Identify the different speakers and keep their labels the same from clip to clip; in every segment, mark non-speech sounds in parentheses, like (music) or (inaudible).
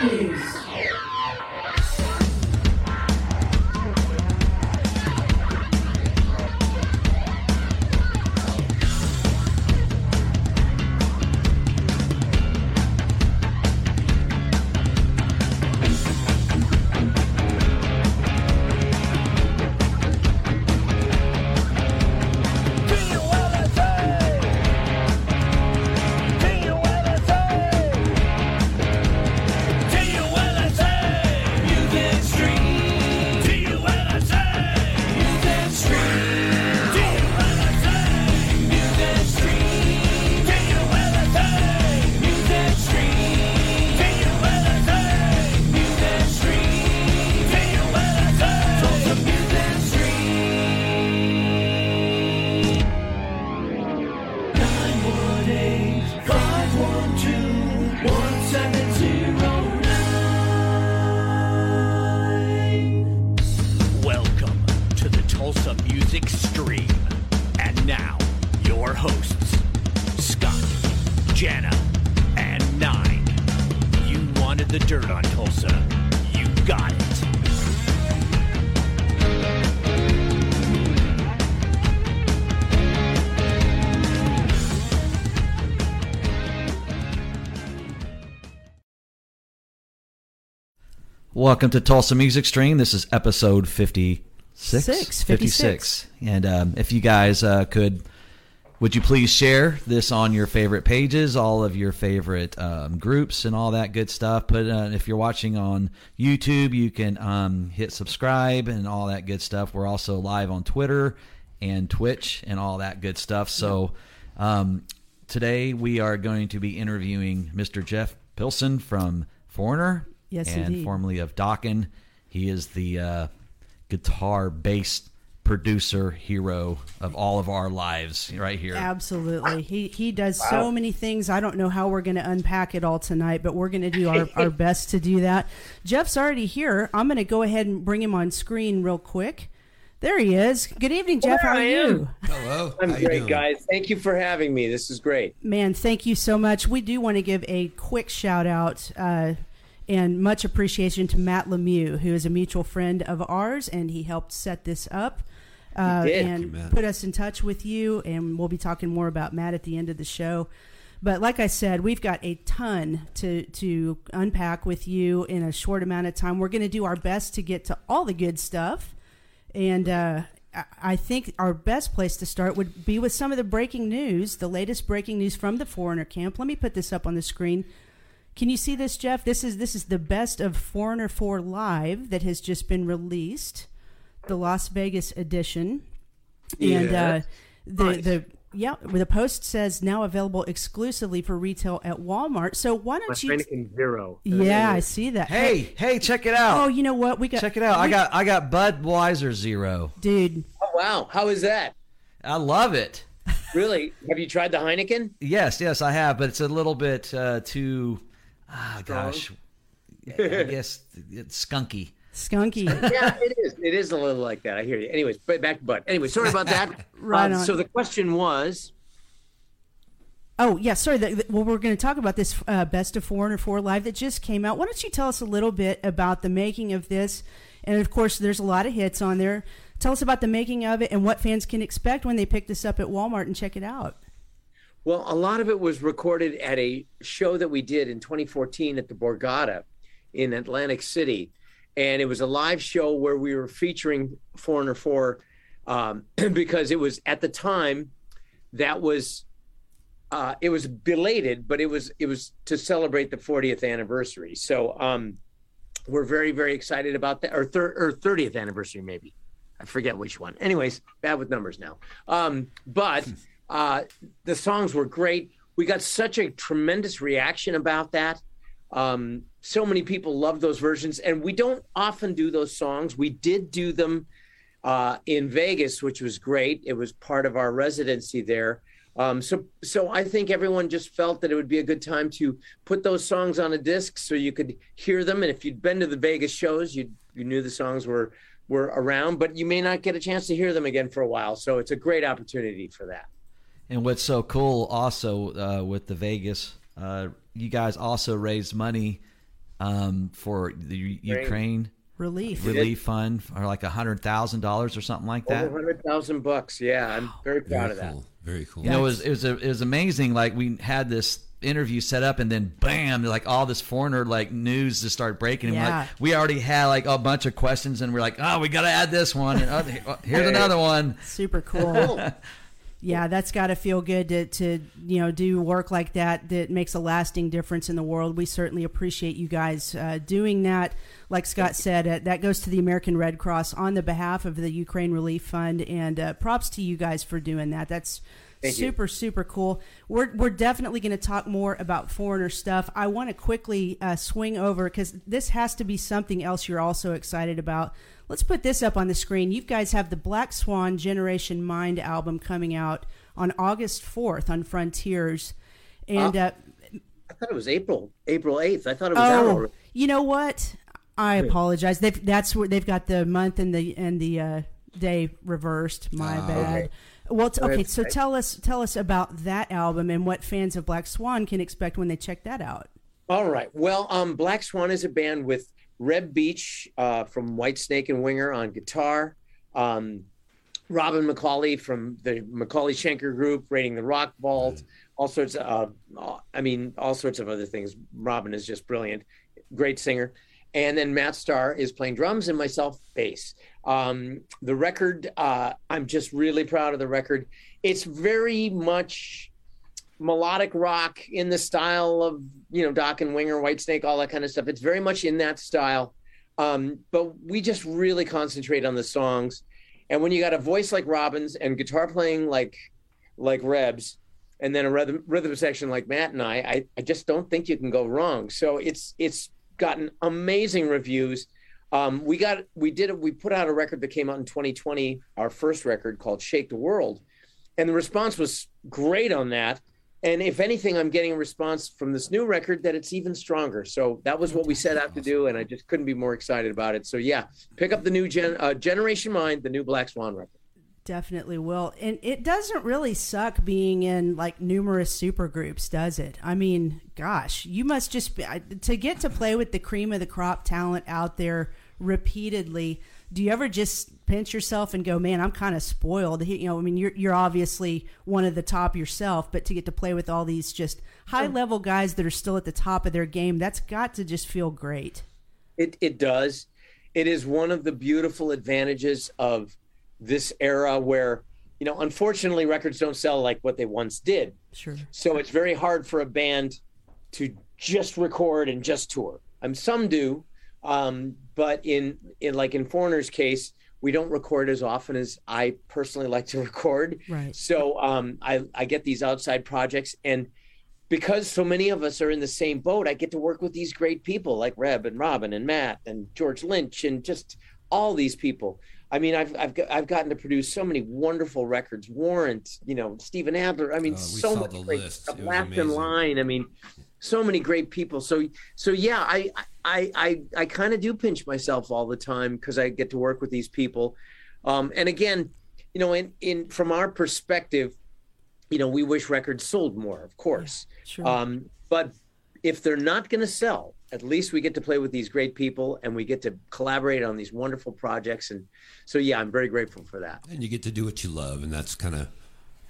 Speaker 1: breaking
Speaker 2: Welcome to Tulsa Music Stream.
Speaker 3: This is episode 56.
Speaker 4: Six, 56.
Speaker 3: And um, if you guys uh, could, would you please share this on your favorite pages, all of your favorite um, groups, and all that good stuff? Put uh, if you're watching on YouTube, you can um, hit subscribe and all that good stuff. We're also live on Twitter and Twitch and all that good stuff. So um, today we are going to be interviewing Mr. Jeff Pilson from Foreigner
Speaker 4: Yes,
Speaker 3: and
Speaker 4: indeed.
Speaker 3: formerly of Dokken. He is the uh, guitar based producer hero of all of our lives right here.
Speaker 4: Absolutely. He he does so many things. I don't know how we're going to unpack it all tonight, but we're going to do our, (laughs) our best to do that. Jeff's already here. I'm going to go ahead and bring him on screen real quick. There he is. Good evening, Jeff.
Speaker 5: There
Speaker 4: How are
Speaker 5: I
Speaker 4: you?
Speaker 5: Hello. I'm
Speaker 6: How
Speaker 5: great,
Speaker 6: doing?
Speaker 5: guys. Thank you for having me. This is great.
Speaker 4: Man, thank you so much. We do want to give a quick shout out uh, and much appreciation to Matt Lemieux, who is a mutual friend of ours, and he helped set this up. Uh, and
Speaker 6: you,
Speaker 4: put us in touch with you, and we'll be talking more about Matt at the end of the show. But like I said, we've got a ton to to unpack with you in a short amount of time. We're going to do our best to get to all the good stuff, and uh, I- I think our best place to start would be with some of the breaking news, the latest breaking news from the Foreigner camp. Let me put this up on the screen. Can you see this, Jeff? This is this is the best of Foreigner Four Live that has just been released, the Las Vegas edition, and uh, the
Speaker 5: Nice.
Speaker 4: the yeah the post says now available exclusively for retail at Walmart. So why don't you?
Speaker 5: Heineken Zero.
Speaker 4: Yeah, I see that.
Speaker 3: Hey, hey, check it out.
Speaker 4: Oh, you know what? We got
Speaker 3: check it out. I got I got Budweiser Zero.
Speaker 4: dude.
Speaker 5: Oh, wow. How is that?
Speaker 3: I love it.
Speaker 5: Really? Have you tried the Heineken?
Speaker 3: Yes, yes, I have, but it's a little bit uh, too ah gosh. (laughs) I guess it's skunky.
Speaker 4: Skunky. (laughs)
Speaker 5: Yeah, it is. It is a little like that. I hear you. Anyways, but back to Bud. Anyway, sorry about that. (laughs)
Speaker 4: Right
Speaker 5: Uh,
Speaker 4: on.
Speaker 5: So the question was,
Speaker 4: Oh yeah, sorry. The, the- well, we're going to talk about this uh, Best of four Foreigner Four live that just came out. Why don't you tell us a little bit about the making of this? And of course, there's a lot of hits on there. Tell us about the making of it and what fans can expect when they pick this up at Walmart and check it out.
Speaker 5: Well, a lot of it was recorded at a show that we did in 2014 at the Borgata in Atlantic City. And it was a live show where we were featuring Foreigner 4 um, (clears throat) because it was at the time that was uh, it was belated, but it was it was to celebrate the 40th anniversary. So um, we're very very excited about that, or, thir- or 30th anniversary maybe. I forget which one. Anyways, bad with numbers now. Um, but (laughs) uh, the songs were great. We got such a tremendous reaction about that. Um, so many people love those versions, and we don't often do those songs. We did do them uh, in Vegas, which was great. It was part of our residency there. Um, so, so I think everyone just felt that it would be a good time to put those songs on a disc so you could hear them. And if you'd been to the Vegas shows, you you knew the songs were were around, but you may not get a chance to hear them again for a while. So it's a great opportunity for that.
Speaker 3: And what's so cool also uh, with the Vegas, uh, you guys also raised money um, for the U- Ukraine
Speaker 4: Relief.
Speaker 3: relief fund, or like a hundred thousand dollars or something like that.
Speaker 5: Over hundred thousand bucks. Yeah, I'm very proud
Speaker 1: Very
Speaker 5: of that.
Speaker 1: cool. Very cool.
Speaker 3: You know, it was it was, a, it was amazing. Like we had this interview set up, and then bam, like all this foreigner like news just started breaking. And we're
Speaker 4: Yeah.
Speaker 3: like we already had like a bunch of questions, and we're like, oh, we got to add this one, and oh, here's another one.
Speaker 4: Super cool. (laughs) yeah, that's got to feel good to, to you know do work like that that makes a lasting difference in the world. We certainly appreciate you guys uh, doing that. Like Scott said, uh, that goes to the American Red Cross on the behalf of the Ukraine Relief Fund, and uh, props to you guys for doing that. That's
Speaker 5: Thank you.
Speaker 4: super super cool. We're we're definitely going to talk more about foreigner stuff. I want to quickly uh, swing over because this has to be something else you're also excited about. Let's put this up on the screen. You guys have the Black Swan Generation Mind album coming out on August 4th on Frontiers, and uh,
Speaker 5: I thought it was April, April eighth. I thought it was
Speaker 4: oh,
Speaker 5: already.
Speaker 4: you know what? I apologize. They've that's where they've got the month and the and the uh, day reversed. My
Speaker 1: Ah,
Speaker 4: bad.
Speaker 5: okay.
Speaker 4: Well, t- okay. So tell us tell us about that album and what fans of Black Swan can expect when they check that out.
Speaker 5: All right. Well, um, Black Swan is a band with Reb Beach uh, from White Snake and Winger on guitar, um, Robin McAuley from the McAuley Schenker Group, Raiding the Rock Vault, all sorts of, uh, I mean, all sorts of other things. Robin is just brilliant, great singer. And then Matt Starr is playing drums and myself bass. Um, the record, uh, I'm just really proud of the record. It's very much melodic rock in the style of you know Dokken Winger, Whitesnake, all that kind of stuff. It's very much in that style, um, but we just really concentrate on the songs. And when you got a voice like Robin's and guitar playing like like Reb's, and then a rhythm, rhythm section like Matt and I, I, I just don't think you can go wrong. So it's it's gotten amazing reviews. Um, we got we did. We put out a record that came out in 2020, our first record called "Shake the World," and the response was great on that. And if anything, I'm getting a response from this new record that it's even stronger. So that was what we set out to do, and I just couldn't be more excited about it. So yeah, pick up the new gen, uh, Generation Mind, the new Black Swan record.
Speaker 4: Definitely will. And it doesn't really suck being in like numerous super groups, does it? I mean, gosh, you must just be to get to play with the cream of the crop talent out there repeatedly. Do you ever just pinch yourself and go, "Man, I'm kind of spoiled." You know, I mean, you're you're obviously one of the top yourself, but to get to play with all these just high level guys that are still at the top of their game, that's got to just feel great.
Speaker 5: It it does. It is one of the beautiful advantages of this era where, you know, unfortunately records don't sell like what they once did.
Speaker 4: Sure.
Speaker 5: So it's very hard for a band to just record and just tour. Um, some do, um, but in in like in Foreigner's case, we don't record as often as I personally like to (laughs) record.
Speaker 4: Right.
Speaker 5: So um, I I get these outside projects, and because so many of us are in the same boat, I get to work with these great people like Reb and Robin and Matt and George Lynch and just all these people. I mean, I've I've got- I've gotten to produce so many wonderful records. Warrant, you know, Steven Adler. I mean,
Speaker 1: Uh,
Speaker 5: so
Speaker 1: saw
Speaker 5: much
Speaker 1: the
Speaker 5: great
Speaker 1: list.
Speaker 5: stuff.
Speaker 1: It
Speaker 5: in line. I mean, so many great people. So so yeah, I I I I kind of do pinch myself all the time because I get to work with these people. Um, and again, you know, in in from our perspective, you know, we wish records sold more, of course.
Speaker 4: Sure.
Speaker 5: Um, but if they're not going to sell, at least we get to play with these great people and we get to collaborate on these wonderful projects. And so, yeah, I'm very grateful for that.
Speaker 1: and you get to do what you love, and that's kind of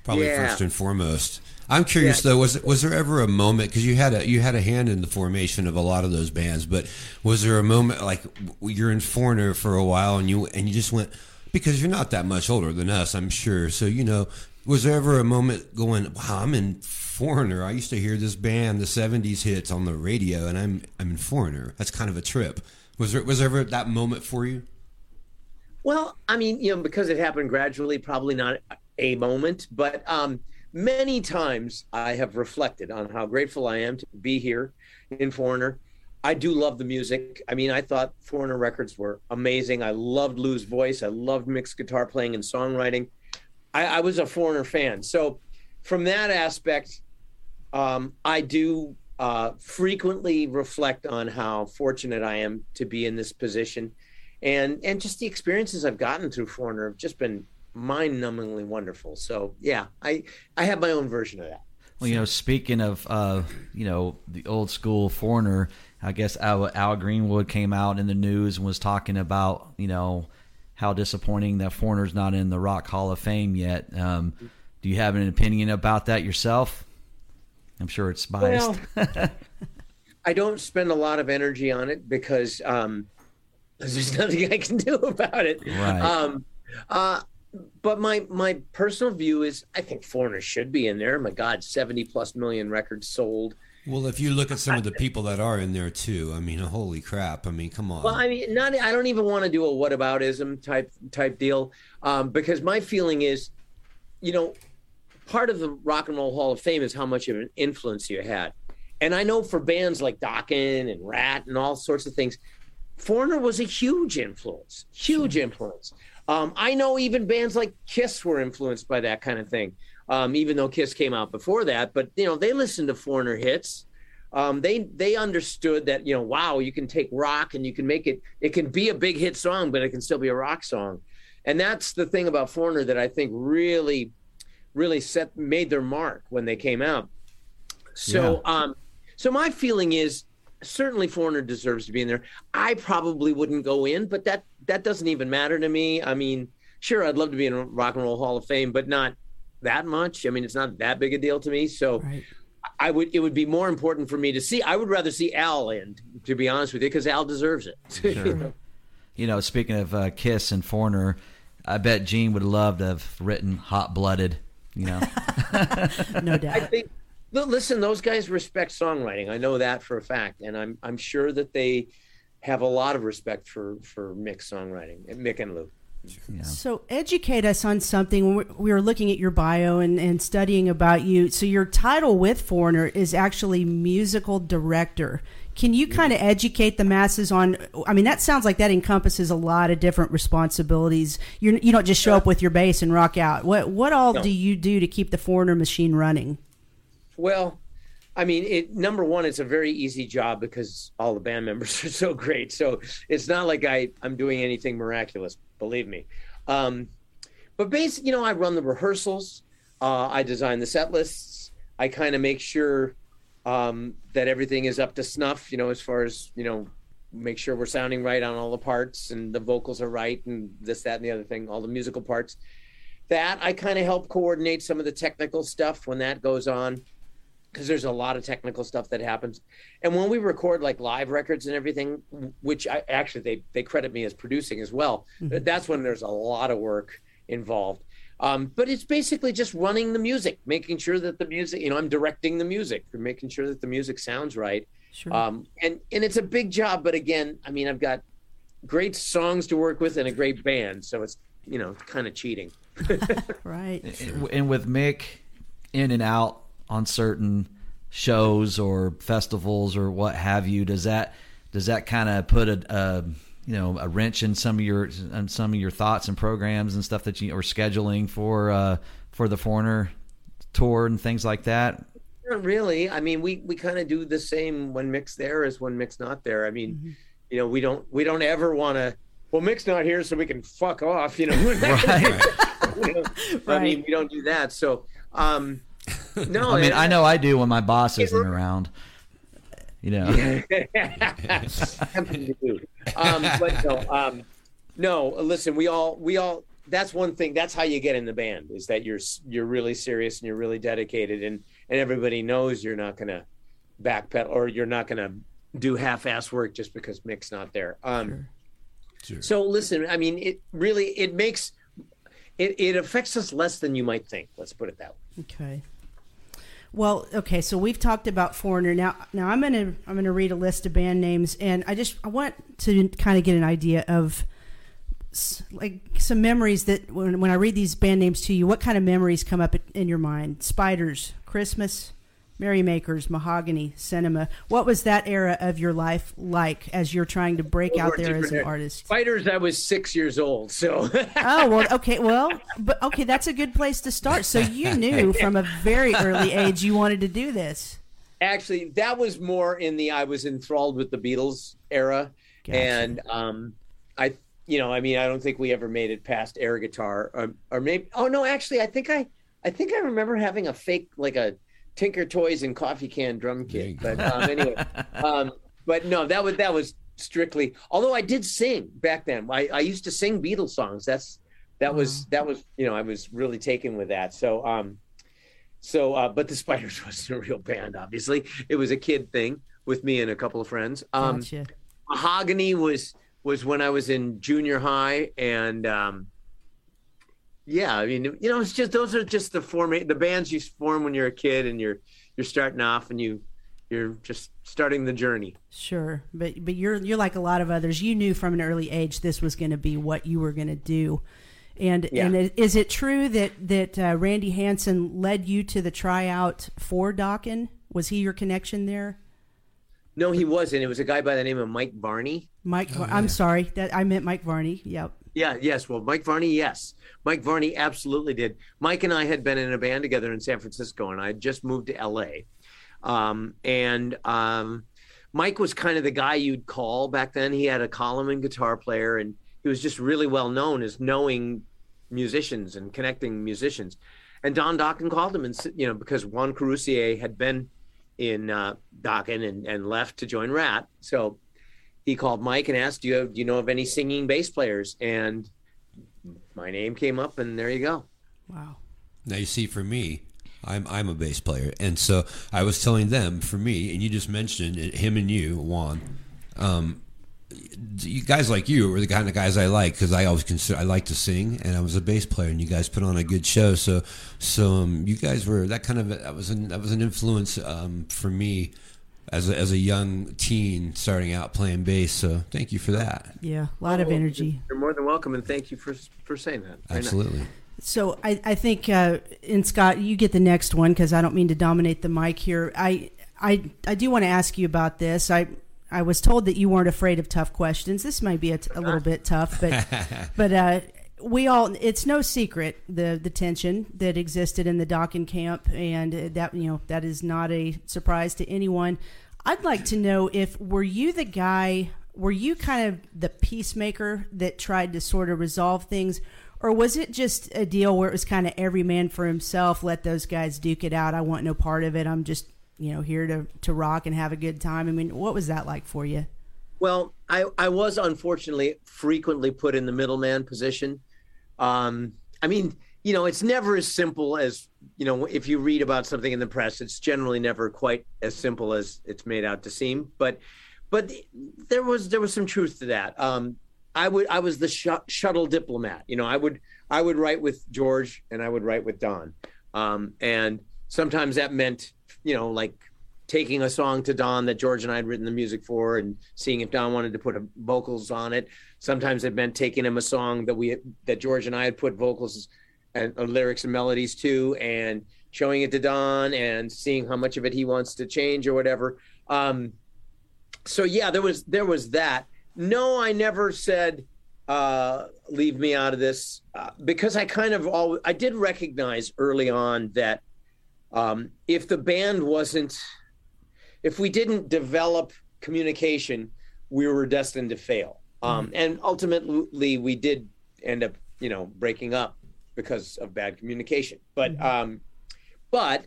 Speaker 1: probably
Speaker 5: Yeah.
Speaker 1: first and foremost. I'm curious
Speaker 5: Yeah.
Speaker 1: though, was was there ever a moment because you had a you had a hand in the formation of a lot of those bands, but was there a moment like you're in Foreigner for a while and you and you just went because you're not that much older than us, I'm sure. So you know, was there ever a moment going, wow, I'm in Foreigner. I used to hear this band, the '70s hits on the radio, and I'm I'm in Foreigner. That's kind of a trip. Was there was there ever that moment for you?
Speaker 5: Well, I mean, you know, because it happened gradually, probably not a moment, but um, many times I have reflected on how grateful I am to be here in Foreigner. I do love the music. I mean, I thought Foreigner records were amazing. I loved Lou's voice. I loved Mick's guitar playing and songwriting. I, I was a Foreigner fan. So, from that aspect, um, I do uh, frequently reflect on how fortunate I am to be in this position and and just the experiences I've gotten through Foreigner have just been mind-numbingly wonderful. So yeah, I I have my own version of that.
Speaker 3: Well, you know, speaking of uh, you know the old school foreigner, I guess Al, Al Greenwood came out in the news and was talking about you know how disappointing that foreigner's not in the Rock Hall of Fame yet. Um, do you have an opinion about that yourself? I'm sure it's biased.
Speaker 5: Well, I don't spend a lot of energy on it because um, there's nothing I can do about it.
Speaker 3: Right.
Speaker 5: Um, uh, but my my personal view is I think foreigners should be in there. My God, seventy plus million records sold.
Speaker 1: Well, if you look at some of the people that are in there too, I mean, holy crap! I mean, come on.
Speaker 5: Well, I mean, not. I don't even want to do a whataboutism type type deal um, because my feeling is, you know, part of the Rock and Roll Hall of Fame is how much of an influence you had, and I know for bands like Dokken and Ratt and all sorts of things, Foreigner was a huge influence, huge influence. Um, I know even bands like Kiss were influenced by that kind of thing um, even though Kiss came out before that. But you know, they listened to Foreigner hits. Um, they they understood that you know, wow, you can take rock and you can make it. It can be a big hit song, but it can still be a rock song. And that's the thing about Foreigner that I think really, really set made their mark when they came out. So, yeah. um, so my feeling is certainly Foreigner deserves to be in there. I probably wouldn't go in, but that that doesn't even matter to me. I mean, sure, I'd love to be in a Rock and Roll Hall of Fame, but not that much. I mean, it's not that big a deal to me. So right. I would it would be more important for me to see. I would rather see Al in, to be honest with you, because Al deserves it. (laughs)
Speaker 3: Sure. you know, speaking of uh, Kiss and Foreigner, I bet Gene would love to have written "Hot Blooded." You know, (laughs)
Speaker 4: no doubt. I think.
Speaker 5: Listen, those guys respect songwriting. I know that for a fact, and I'm I'm sure that they have a lot of respect for for Mick's songwriting, Mick and Lou.
Speaker 4: Yeah. So educate us on something. We were looking at your bio and, and studying about you. So your title with Foreigner is actually musical director. Can you kind of educate the masses on? I mean, that sounds like that encompasses a lot of different responsibilities. You're, you don't just show up with your bass and rock out. What what all no. do you do to keep the Foreigner machine running?
Speaker 5: Well, I mean, it number one, it's a very easy job because all the band members (laughs) are so great. So it's not like I I'm doing anything miraculous believe me. Um, but basically, you know, I run the rehearsals. Uh, I design the set lists. I kind of make sure um, that everything is up to snuff. You know, as far as you know, make sure we're sounding right on all the parts and the vocals are right and this, that, and the other thing, all the musical parts. That I kind of help coordinate some of the technical stuff when that goes on because there's a lot of technical stuff that happens. And when we record like live records and everything, which I actually they they credit me as producing as well, mm-hmm. that's when there's a lot of work involved. Um, but it's basically just running the music, making sure that the music, you know, I'm directing the music, making sure that the music sounds right. Sure. Um, and and it's a big job, but again, I mean, I've got great songs to work with and a great band, so it's you know kind of cheating. (laughs) (laughs)
Speaker 4: right.
Speaker 3: And with Mick in and out on certain shows or festivals or what have you does that does that kind of put a, a, you know a wrench in some of your in some of your thoughts and programs and stuff that you are scheduling for uh, for the foreigner tour and things like that
Speaker 5: not really i mean we we kind of do the same when Mick's there as when Mick's not there i mean mm-hmm. you know we don't we don't ever want to well Mick's not here so we can fuck off you know, (laughs) (laughs) right. you know? right. i mean we don't do that so um
Speaker 3: no, (laughs) I mean I know I do when my boss isn't around. You know. (laughs) (laughs)
Speaker 5: um, but no, um, no. Listen, we all we all. That's one thing. That's how you get in the band is that you're you're really serious and you're really dedicated, and and everybody knows you're not gonna backpedal or you're not gonna do half-ass work just because Mick's not there. Um, sure. Sure. So listen, I mean, it really it makes it, it affects us less than you might think. Let's put it that way.
Speaker 4: Okay. Well, okay, so we've talked about Foreigner. Now, now I'm gonna I'm gonna read a list of band names, and I just I want to kind of get an idea of like some memories that when when I read these band names to you, what kind of memories come up in your mind? Spiders, Christmas, Merrymakers, Mahogany, Cinema. What was that era of your life like as you're trying to break out there as an artist?
Speaker 5: Fighters, I was six years old, so. (laughs)
Speaker 4: oh well, okay, well, but okay, that's a good place to start. So you (laughs) knew from a very early (laughs) age you wanted to do this.
Speaker 5: Actually, that was more in the I was enthralled with the Beatles era, gotcha. and um, I, you know, I mean, I don't think we ever made it past air guitar, or, or maybe. Oh no, actually, I think I, I think I remember having a fake like a Tinker Toys and Coffee Can Drum Kit. But um, anyway, (laughs) um, but no, that was that was strictly. Although I did sing back then. I, I used to sing Beatles songs. That's that was that was you know I was really taken with that. So um, so uh, but the Spiders (laughs) wasn't a real band. Obviously, it was a kid thing with me and a couple of friends. Um,
Speaker 4: Gotcha.
Speaker 5: Mahogany was was when I was in junior high, and um, yeah, I mean, you know, it's just those are just the form the bands you form when you're a kid and you're you're starting off and you you're just starting the journey.
Speaker 4: Sure, but but you're you're like a lot of others. You knew from an early age this was going to be what you were going to do, and
Speaker 5: Yeah.
Speaker 4: and it, is it true that that uh, Randy Hansen led you to the tryout for Dokken? Was he your connection there,
Speaker 5: No, he wasn't. It was a guy by the name of Mike Varney.
Speaker 4: Mike? I'm sorry, that I meant Mike Varney. Yep.
Speaker 5: Yeah, yes. Well, Mike Varney, yes. Mike Varney absolutely did. Mike and I had been in a band together in San Francisco, and I had just moved to LA. Um, and um, Mike was kind of the guy you'd call back then. He had a column and guitar player, and he was just really well known as knowing musicians and connecting musicians. And Don Dokken called him, and you know, because Juan Croucier had been in uh, Dokken and, and left to join Ratt, so he called Mike and asked, "Do you have, do you know of any singing bass players?" And my name came up, and there you go.
Speaker 4: Wow.
Speaker 1: Now you see, for me, I'm I'm a bass player, and so I was telling them for me, and you just mentioned it, him and you, Juan. Um, you guys like you were the kind of guys I like because I always consider I like to sing, and I was a bass player, and you guys put on a good show. So, so um, you guys were that kind of that was an that was an influence um, for me as a, as a young teen starting out playing bass. So, thank you for that.
Speaker 4: Yeah, a lot of
Speaker 5: Oh,
Speaker 4: energy.
Speaker 5: You're more than welcome, and thank you for for saying that. Very nice.
Speaker 1: Absolutely.
Speaker 4: So I, I think, uh, and Scott, you get the next one because I don't mean to dominate the mic here. I, I, I do want to ask you about this. I, I was told that you weren't afraid of tough questions. This might be a, t- a little bit tough, but, (laughs) but uh, we all. It's no secret the the tension that existed in the Dokken camp, and that you know that is not a surprise to anyone. I'd like to know if were you the guy were you kind of the peacemaker that tried to sort of resolve things or was it just a deal where it was kind of every man for himself let those guys duke it out i want no part of it i'm just you know here to to rock and have a good time i mean what was that like for you
Speaker 5: Well, I, I was unfortunately frequently put in the middleman position. Um, I mean, you know, it's never as simple as, you know, if you read about something in the press, it's generally never quite as simple as it's made out to seem. But, but there was there was some truth to that. Um, I would I was the sh- shuttle diplomat. You know, I would I would write with George and I would write with Don, um, and sometimes that meant you know like taking a song to Don that George and I had written the music for and seeing if Don wanted to put vocals on it. Sometimes it meant taking him a song that we that George and I had put vocals and uh, lyrics and melodies to and showing it to Don and seeing how much of it he wants to change or whatever. Um, so yeah, there was there was that. No, I never said uh, leave me out of this uh, because I kind of all I did recognize early on that um, if the band wasn't if we didn't develop communication, we were destined to fail. Um, and ultimately, we did end up, you know, breaking up because of bad communication. But, um, but,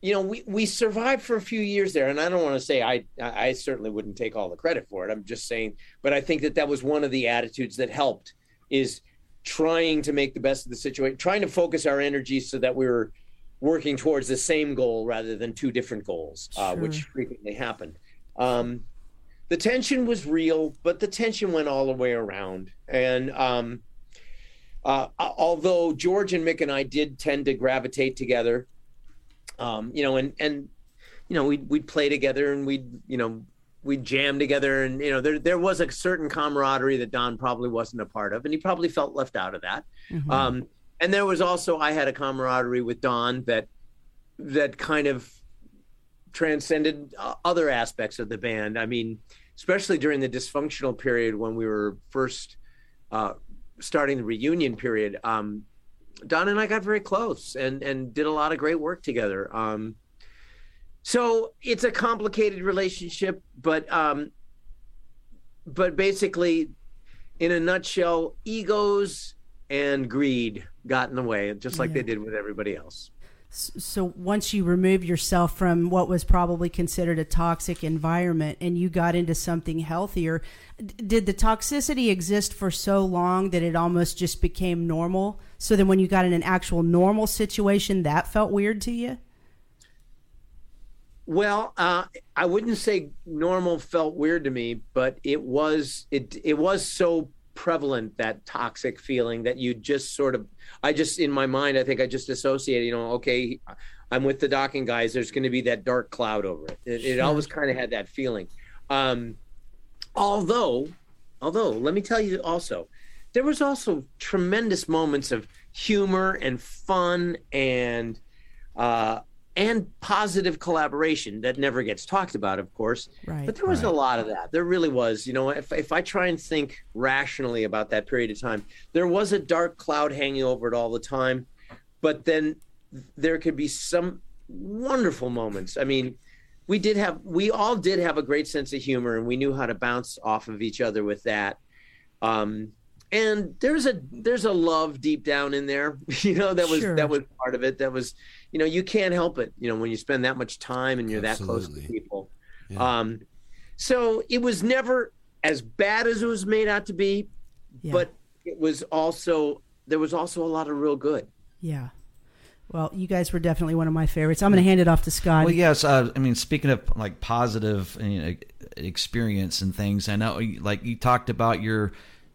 Speaker 5: you know, we, we survived for a few years there, and I don't want to say I I certainly wouldn't take all the credit for it. I'm just saying, but I think that that was one of the attitudes that helped is trying to make the best of the situation, trying to focus our energy so that we were working towards the same goal rather than two different goals, uh, which frequently happened. Um, the tension was real, but the tension went all the way around. And um, uh, although George and Mick and I did tend to gravitate together, um, you know, and and you know, we'd we'd play together and we'd you know we'd jam together, and you know, there there was a certain camaraderie that Don probably wasn't a part of, and he probably felt left out of that. Um, and there was also I had a camaraderie with Don that that kind of transcended uh, other aspects of the band. I mean, especially during the dysfunctional period when we were first uh, starting the reunion period. Um, Don and I got very close and and did a lot of great work together. Um, so it's a complicated relationship, but um, but basically, in a nutshell, egos and greed got in the way, just like
Speaker 4: Yeah.
Speaker 5: they did with everybody else.
Speaker 4: So once you remove yourself from what was probably considered a toxic environment and you got into something healthier, did the toxicity exist for so long that it almost just became normal? So then when you got in an actual normal situation, that felt weird to you?
Speaker 5: Well, uh, I wouldn't say normal felt weird to me, but it was it it was so prevalent that toxic feeling that you just sort of I just in my mind I think I just associated you know okay I'm with the Dokken guys there's going to be that dark cloud over it. It, it always kind of had that feeling. Um, although although let me tell you also there was also tremendous moments of humor and fun and uh, and positive collaboration that never gets talked about, of course.
Speaker 4: Right.
Speaker 5: But there was
Speaker 1: Right.
Speaker 5: a lot of that. There really was. You know, if if I try and think rationally about that period of time, there was a dark cloud hanging over it all the time. But then there could be some wonderful moments. I mean, we did have we all did have a great sense of humor and we knew how to bounce off of each other with that. Um and there's a there's a love deep down in there, (laughs) you know, that was
Speaker 4: Sure.
Speaker 5: that was part of it. That was, you know, you can't help it, you know, when you spend that much time and you're that close to people.
Speaker 1: Yeah.
Speaker 5: Um so it was never as bad as it was made out to be,
Speaker 4: Yeah.
Speaker 5: but it was also there was also a lot of real good.
Speaker 4: yeah. Well, you guys were definitely one of my favorites. I'm going to hand it off to Scott.
Speaker 3: Well, yes. Uh, I mean, speaking of like positive you know, experience and things, I know, like you talked about your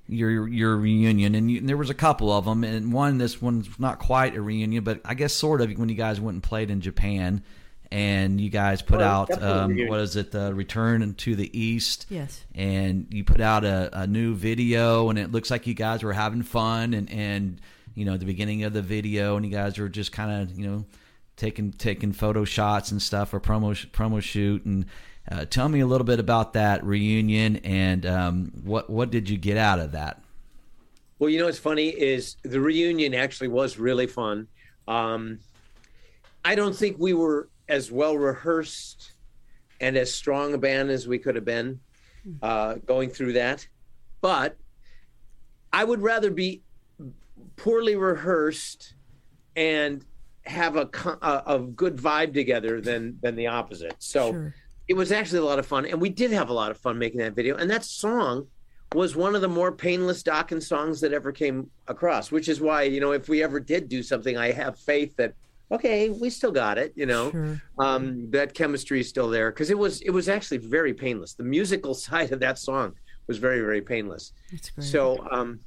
Speaker 3: your your reunion, and, you, and there was a couple of them, and one this one's not quite a reunion, but I guess sort of when you guys went and played in Japan, and you guys put
Speaker 5: Oh,
Speaker 3: out um, what is it, the Return to the East?
Speaker 4: Yes.
Speaker 3: and you put out a, a new video and it looks like you guys were having fun and and you know the beginning of the video and you guys were just kind of you know taking taking photo shots and stuff or promo promo shoot and uh, tell me a little bit about that reunion and um, what what did you get out of that
Speaker 5: Well, you know what's funny is the reunion actually was really fun. Um, I don't think we were as well rehearsed and as strong a band as we could have been uh, going through that, but I would rather be poorly rehearsed and have a, a, a good vibe together than than the opposite. So
Speaker 4: Sure.
Speaker 5: It was actually a lot of fun, and we did have a lot of fun making that video. And that song was one of the more painless Dokken songs that ever came across, which is why you know if we ever did do something, I have faith that okay, we still got it. You know,
Speaker 4: Sure.
Speaker 5: um, that chemistry is still there because it was it was actually very painless. The musical (laughs) side of that song was very very painless.
Speaker 4: That's great.
Speaker 5: So um,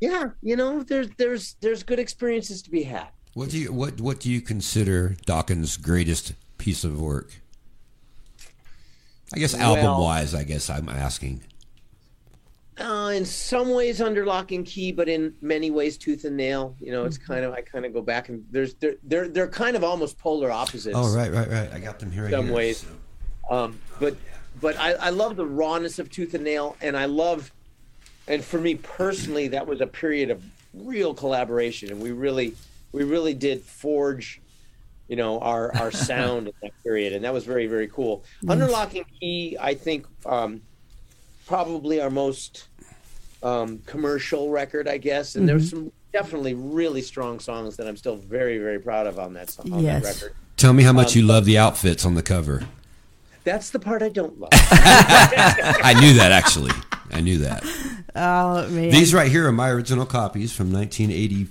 Speaker 5: yeah, you know, there's there's there's good experiences to be had.
Speaker 1: What do you what what do you consider Dokken's greatest piece of work? I guess
Speaker 5: Well-
Speaker 1: album wise, I guess I'm asking.
Speaker 5: Uh, in some ways under lock and key, but in many ways tooth and nail. You know, it's
Speaker 1: Mm-hmm.
Speaker 5: kind of I kind of go back and there's they're they're they're kind of almost polar opposites.
Speaker 1: Oh right, right, right. I got them here.
Speaker 5: Some
Speaker 1: here.
Speaker 5: ways. Um, but but I, I love the rawness of tooth and nail, and I love, and for me personally, that was a period of real collaboration, and we really we really did forge, you know, our our (laughs) sound in that period, and that was very very cool. Under lock and key, I think um, probably our most um, commercial record, I guess, and there's some definitely really strong songs that I'm still very very proud of on that song, on
Speaker 4: Yes.
Speaker 5: that record.
Speaker 1: Tell me how much
Speaker 5: Um,
Speaker 1: you love the outfits on the cover.
Speaker 5: That's the part I don't love. (laughs)
Speaker 1: I knew that actually. I knew that. (laughs)
Speaker 4: Oh man,
Speaker 1: These right here are my original copies from 1980,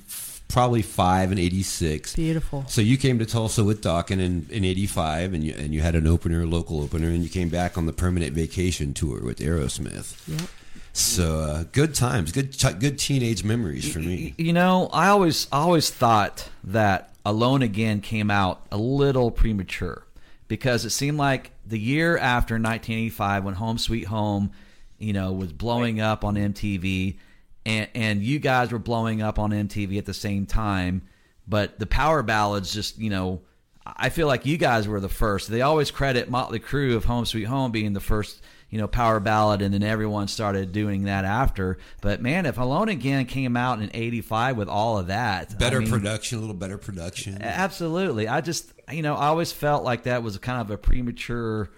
Speaker 1: probably five and 86.
Speaker 4: beautiful.
Speaker 1: So you came to Tulsa with Dokken in, in '85, and you and you had an opener, a local opener, and you came back on the permanent vacation tour with Aerosmith.
Speaker 4: Yep.
Speaker 1: So uh, good times, good good teenage memories for me.
Speaker 3: You know, I always I always thought that Alone Again came out a little premature because it seemed like the year after 1985 when Home Sweet Home, you know, was blowing up on MTV and and you guys were blowing up on MTV at the same time, but the power ballads just, you know, I feel like you guys were the first. They always credit Motley Crue of Home Sweet Home being the first, you know, power ballad, and then everyone started doing that after. But man, if Alone Again came out in '85 with all of that, I
Speaker 1: Better
Speaker 3: mean,
Speaker 1: production, a little better production.
Speaker 3: absolutely. I just, you know, I always felt like that was kind of a premature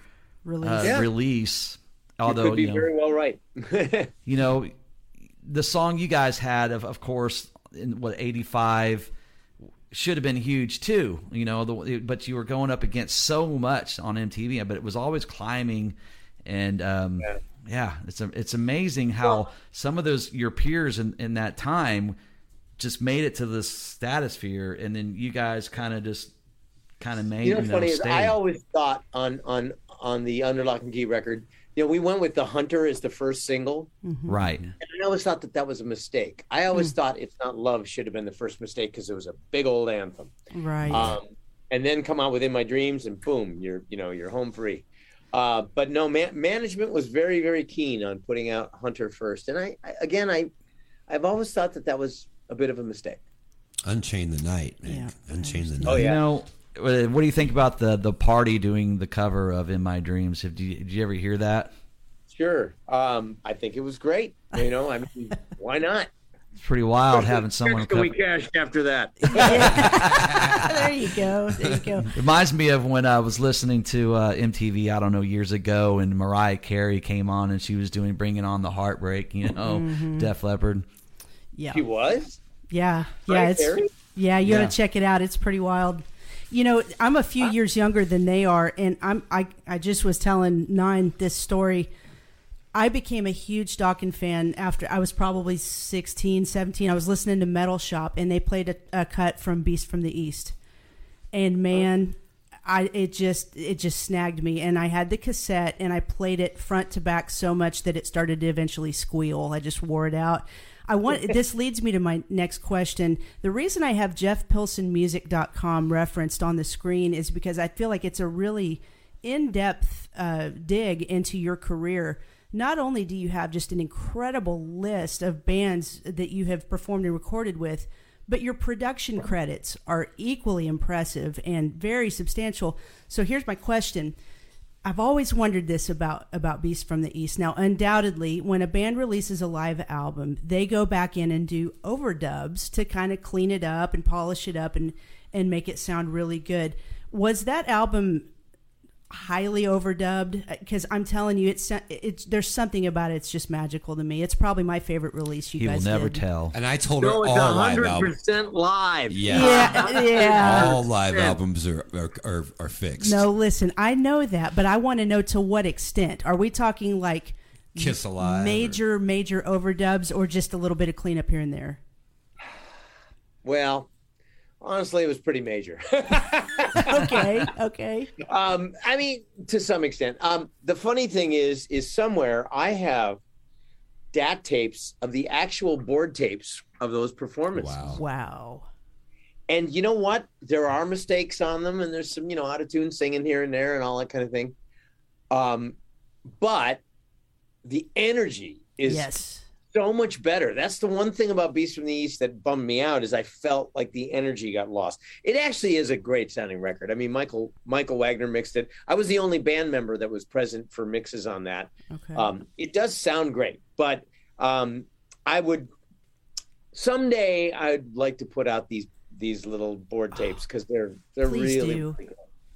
Speaker 4: Release.
Speaker 3: uh,
Speaker 5: Yeah.
Speaker 3: release.
Speaker 5: you
Speaker 3: Although
Speaker 5: could be
Speaker 3: you know,
Speaker 5: very well right. (laughs)
Speaker 3: you know, the song you guys had, of of course, in what '85, should have been huge too. You know, the, but you were going up against so much on MTV, but it was always climbing, and um, yeah. yeah. it's a, it's amazing how well, some of those your peers in, in that time just made it to the stratosphere, and then you guys kind of just kind of made.
Speaker 5: You know,
Speaker 3: you
Speaker 5: know funny is I always thought on on on the Under Lock and Key record you know, we went with the Hunter as the first single,
Speaker 3: mm-hmm. right?
Speaker 5: And I always thought that that was a mistake. I always mm. thought "It's Not Love" should have been the first mistake because it was a big old anthem,
Speaker 4: right?
Speaker 5: Um, and then come out within my dreams, and boom, you're you know you're home free. Uh, but no, man, management was very very keen on putting out Hunter first, and I, I again I I've always thought that that was a bit of a mistake.
Speaker 1: Unchain the night, man. Yeah. Unchain the night.
Speaker 3: Oh yeah. You know, what do you think about the the party doing the cover of "In My Dreams"? Did you, did you ever hear that?
Speaker 5: Sure. Um, I think it was great. You know, I mean, (laughs) why not?
Speaker 3: It's pretty wild having someone.
Speaker 5: Cover... we cashed after that. (laughs) (laughs)
Speaker 4: there you go. There you go.
Speaker 3: Reminds me of when I was listening to uh, MTV. I don't know years ago, and Mariah Carey came on and she was doing "Bringing On the Heartbreak." You know, mm-hmm. Def Leppard.
Speaker 5: Yeah, she was.
Speaker 4: Yeah, yeah. It's Carey? yeah. You yeah. got to check it out. It's pretty wild. You know, I'm a few years younger than they are, and I'm I I just was telling Nine this story. I became a huge Dokken fan after I was probably 16, 17. I was listening to Metal Shop, and they played a, a cut from Beast from the East, and man, I it just it just snagged me, and I had the cassette, and I played it front to back so much that it started to eventually squeal. I just wore it out I want this leads me to my next question. The reason I have jeffpilsonmusic.com referenced on the screen is because I feel like it's a really in-depth uh, dig into your career. Not only do you have just an incredible list of bands that you have performed and recorded with, but your production credits are equally impressive and very substantial. So here's my question I've always wondered this about about Beast from the East. Now, undoubtedly, when a band releases a live album, they go back in and do overdubs to kind of clean it up and polish it up and and make it sound really good. Was that album highly overdubbed uh, because I'm telling you, it's it's there's something about it. It's just magical to me. It's probably my favorite release. You
Speaker 3: he
Speaker 4: guys
Speaker 3: will never
Speaker 4: did.
Speaker 3: tell.
Speaker 1: And I told her no, all live albums.
Speaker 5: live.
Speaker 1: Yeah,
Speaker 4: yeah, yeah.
Speaker 1: all live albums are, are, are are fixed.
Speaker 4: No, listen, I know that, but I want to know to what extent. Are we talking like
Speaker 1: Kiss Alive,
Speaker 4: major or? major overdubs, or just a little bit of cleanup here and there?
Speaker 5: Well, honestly, it was pretty major. (laughs)
Speaker 4: okay, okay.
Speaker 5: Um, I mean, to some extent. Um, the funny thing is, is somewhere I have DAT tapes of the actual board tapes of those performances.
Speaker 4: Wow. Wow.
Speaker 5: And you know what? There are mistakes on them, and there's some, you know, out of tune singing here and there, and all that kind of thing. Um, but the energy is
Speaker 4: yes
Speaker 5: so much better. That's the one thing about Beast from the East that bummed me out is I felt like the energy got lost. It actually is a great sounding record. I mean, Michael Michael Wagner mixed it. I was the only band member that was present for mixes on that. Okay. Um, it does sound great, but um, I would someday I'd like to put out these these little board (gasps) tapes because they're they're
Speaker 4: Please
Speaker 5: really.
Speaker 4: Do.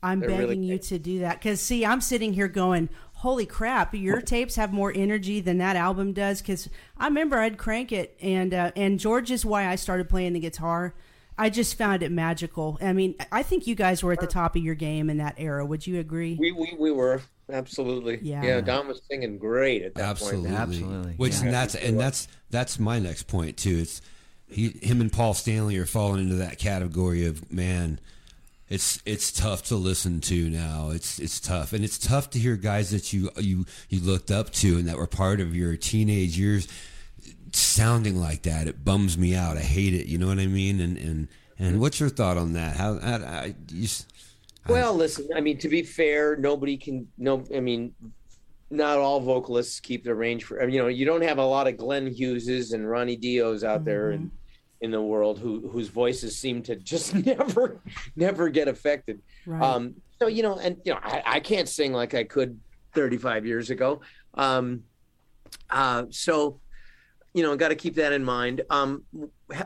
Speaker 4: I'm they're begging really you to do that because see, I'm sitting here going, holy crap, your tapes have more energy than that album does. Because I remember I'd crank it, and uh, and George is why I started playing the guitar. I just found it magical. I mean, I think you guys were at the top of your game in that era. Would you agree?
Speaker 5: We we, we were absolutely. Yeah. yeah, Don was singing great at that
Speaker 1: absolutely.
Speaker 5: point.
Speaker 3: Absolutely,
Speaker 1: Which yeah. and that's and that's that's my next point too. It's he, him and Paul Stanley are falling into that category of man it's it's tough to listen to now. It's it's tough, and it's tough to hear guys that you you you looked up to and that were part of your teenage years sounding like that. It bums me out. I hate it. You know what I mean? And and and what's your thought on that? How, how I, you,
Speaker 5: I, well, listen. I mean, to be fair, nobody can. No, I mean, not all vocalists keep their range for. You know, you don't have a lot of Glenn Hugheses and Ronnie Dios out mm-hmm. there, and in the world who whose voices seem to just (laughs) never never get affected. Right. Um, so you know, and you know, I, I, can't sing like I could 35 years ago. Um, uh, so you know, got to keep that in mind. Um,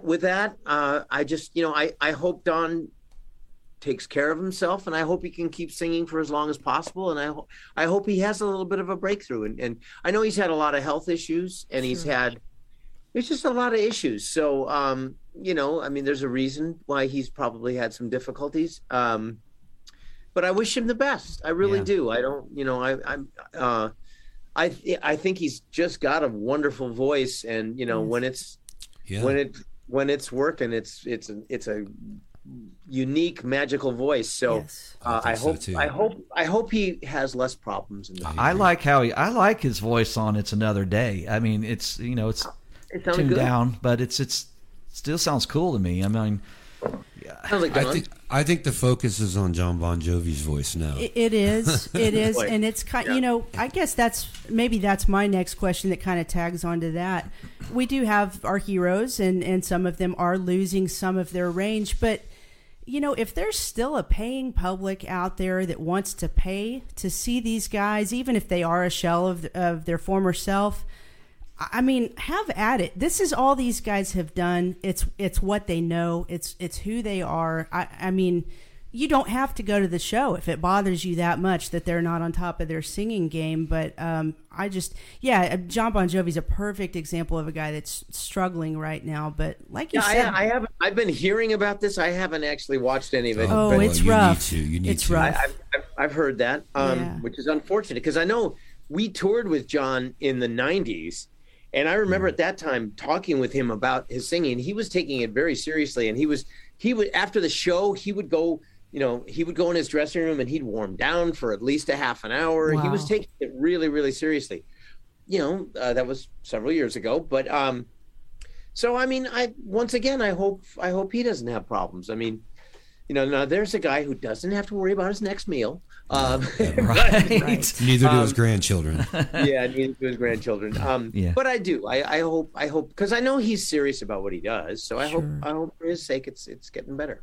Speaker 5: with that, uh, I just you know, I I hope Don takes care of himself and I hope he can keep singing for as long as possible and I ho- I hope he has a little bit of a breakthrough and, and I know he's had a lot of health issues and sure. he's had there's just a lot of issues. So, um, you know, I mean, there's a reason why he's probably had some difficulties. Um, but I wish him the best. I really
Speaker 3: Yeah.
Speaker 5: do. I don't, you know, I, I'm, uh, I, th- I think he's just got a wonderful voice, and you know,
Speaker 4: Yes.
Speaker 5: when it's
Speaker 1: Yeah.
Speaker 5: when it when it's working, it's it's a, it's a unique, magical voice. So,
Speaker 4: Yes.
Speaker 1: I
Speaker 5: uh,
Speaker 1: think
Speaker 5: I
Speaker 1: so,
Speaker 5: hope
Speaker 1: too.
Speaker 5: I hope I hope he has less problems in the future.
Speaker 3: I like how he. I like his voice on "It's Another Day." I mean, it's you know it's
Speaker 5: It
Speaker 3: tuned
Speaker 5: good.
Speaker 3: down, but it's it's still sounds cool to me. I mean,
Speaker 5: yeah. like
Speaker 1: I think I think the focus is on John Bon Jovi's voice now.
Speaker 4: It, it is. (laughs) It is, and it's kind.
Speaker 5: Yeah.
Speaker 4: You know, I guess that's maybe that's my next question that kind of tags onto that. We do have our heroes, and and some of them are losing some of their range, but. You know, if there's still a paying public out there that wants to pay to see these guys, even if they are a shell of, of their former self, I I mean, have at it. This is all these guys have done. It's it's what they know. It's it's who they are. I, I mean, you don't have to go to the show if it bothers you that much that they're not on top of their singing game. But um, I just, yeah, John Bon Jovi's a perfect example of a guy that's struggling right now. But like you
Speaker 5: Yeah,
Speaker 4: said,
Speaker 5: I, I haven't. I've been hearing about this. I haven't actually watched any of it.
Speaker 4: Oh,
Speaker 5: but
Speaker 4: it's
Speaker 1: you
Speaker 4: rough.
Speaker 1: Need to. You need
Speaker 4: It's
Speaker 1: to.
Speaker 4: rough.
Speaker 5: I, I've, I've- I've heard that, um,
Speaker 4: Yeah.
Speaker 5: which is unfortunate because I know we toured with John in the '90s, and I remember
Speaker 1: Mm.
Speaker 5: at that time talking with him about his singing. He was taking it very seriously, and he was he would after the show he would go. You know, he would go in his dressing room and he'd warm down for at least a half an hour. He was taking it really, really seriously. You know, uh, that was several years ago, but um, so I mean, I once again, I hope I hope he doesn't have problems. I mean, you know, now there's a guy who doesn't have to worry about his next meal. Um, (laughs)
Speaker 3: right?
Speaker 1: Neither do his
Speaker 5: Um,
Speaker 1: grandchildren. (laughs)
Speaker 5: yeah, neither do his grandchildren. Um,
Speaker 3: Yeah.
Speaker 5: but I do. I, I hope. I hope because I know he's serious about what he does. So I hope. I hope for his sake, it's it's getting better.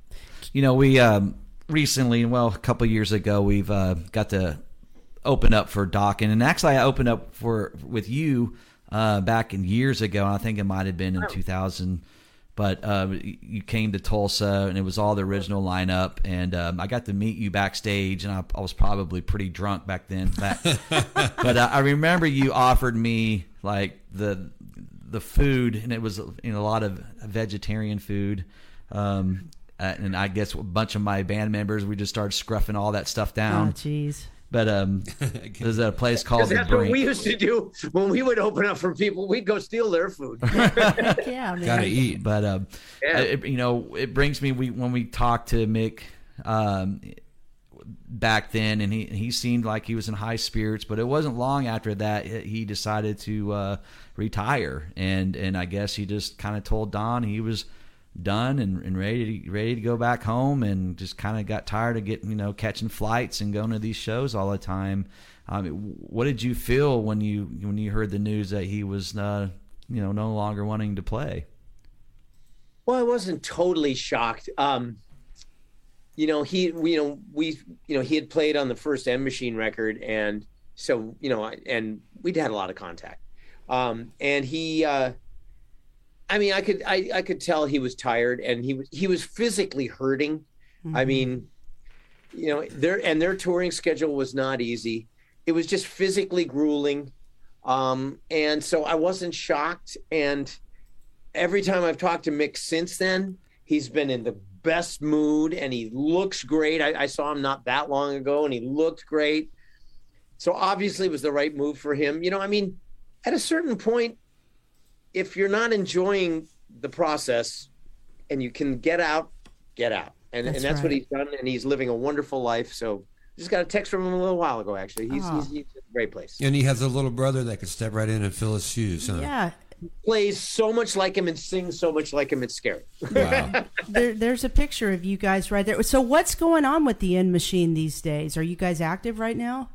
Speaker 3: You know, we um, recently, well, a couple years ago, we've uh, got to open up for Dokken, and actually, I opened up for with you uh, back in years ago. I think it might have been in 2000. But uh, you came to Tulsa, and it was all the original lineup. And um, I got to meet you backstage, and I, I was probably pretty drunk back then. Back, (laughs) but uh, I remember you offered me like the the food, and it was you know, a lot of vegetarian food. Um, uh, and I guess a bunch of my band members, we just started scruffing all that stuff
Speaker 4: oh,
Speaker 3: down.
Speaker 4: jeez.
Speaker 3: But um, (laughs) there's a place called
Speaker 5: Because
Speaker 3: the
Speaker 5: that's what we used to do when we would open up for people. We'd go steal their food. (laughs) (laughs)
Speaker 4: Yeah, man.
Speaker 1: Gotta eat.
Speaker 3: but um,
Speaker 5: Yeah.
Speaker 3: it, you know, it brings me we when we talked to Mick um, back then, and he he seemed like he was in high spirits, but it wasn't long after that he decided to uh, retire, and and I guess he just kind of told Don he was done and, and ready to, ready to go back home, and just kind of got tired of getting you know catching flights and going to these shows all the time. Um, what did you feel when you when you heard the news that he was uh, you know no longer wanting to play?
Speaker 5: Well, I wasn't totally shocked. Um, you know, he, we, you know, we, you know, he had played on the first End Machine record, and so, you know, and we'd had a lot of contact. Um, and he, uh, I mean, I could, I, I could tell he was tired, and he was, he was physically hurting. I mean, you know, their and their touring schedule was not easy. It was just physically grueling. Um, and so I wasn't shocked. And every time I've talked to Mick since then, he's been in the best mood and he looks great. I, I saw him not that long ago and he looked great. So obviously it was the right move for him. You know, I mean, at a certain point, if you're not enjoying the process and you can get out, get out. And
Speaker 4: That's
Speaker 5: and that's what he's done. And he's living a wonderful life. So just got a text from him a little while ago, actually. He's,
Speaker 4: Ah.
Speaker 5: he's, he's in a great place.
Speaker 1: And he has a little brother that could step right in and fill his shoes. Huh?
Speaker 4: Yeah,
Speaker 5: Plays so much like him and sings so much like him. It's scary.
Speaker 1: Wow. (laughs)
Speaker 4: there, there's a picture of you guys right there. So what's going on with the End Machine these days? Are you guys active right now?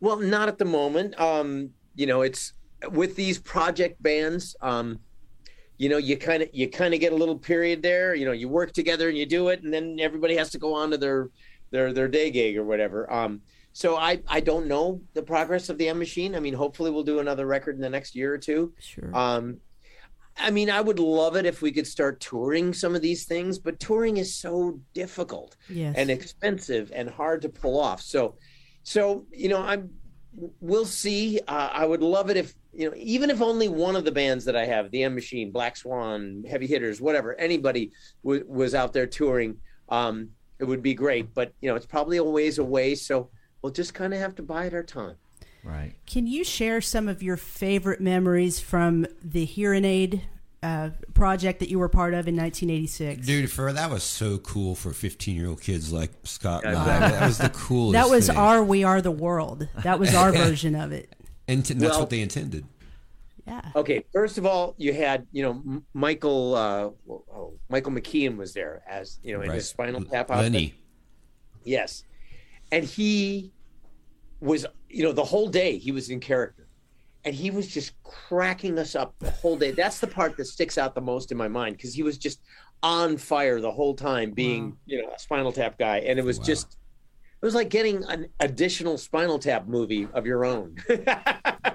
Speaker 5: Well, not at the moment. Um, you know, it's with these project bands. Um, you know, you kind of you kind of get a little period there. You know, you work together and you do it, and then everybody has to go on to their their their day gig or whatever. Um, so I I don't know the progress of the End Machine. I mean, hopefully we'll do another record in the next year or two.
Speaker 4: Sure.
Speaker 5: Um, I mean, I would love it if we could start touring some of these things, but touring is so difficult
Speaker 4: yes.
Speaker 5: and expensive and hard to pull off. So, so you know, I'm we'll see. Uh, I would love it if you know, even if only one of the bands that I have, the End Machine, Black Swan, Heavy Hitters, whatever, anybody w- was out there touring, um, it would be great. But you know, it's probably a ways away, so we'll just kind of have to bide our time.
Speaker 3: Right.
Speaker 4: Can you share some of your favorite memories from the Hear 'n Aid uh, project that you were part of in 1986?
Speaker 1: Dude, for that was so cool for 15 year old kids like Scott. and
Speaker 5: Yeah,
Speaker 1: I. That was the coolest.
Speaker 4: that was
Speaker 1: thing.
Speaker 4: our We Are the World. That was our (laughs) version of it.
Speaker 1: And t- that's
Speaker 5: Well-
Speaker 1: what they intended.
Speaker 4: Yeah.
Speaker 5: Okay, first of all, you had you know Michael uh, oh, Michael McKean was there as you know in his Spinal Tap outfit.
Speaker 1: Lenny.
Speaker 5: Yes. And he was, you know, the whole day he was in character. And he was just cracking us up the whole day. That's the part that sticks out the most in my mind because he was just on fire the whole time being, you know, a Spinal Tap guy. And it was
Speaker 1: Wow.
Speaker 5: just, it was like getting an additional Spinal Tap movie of your own. (laughs)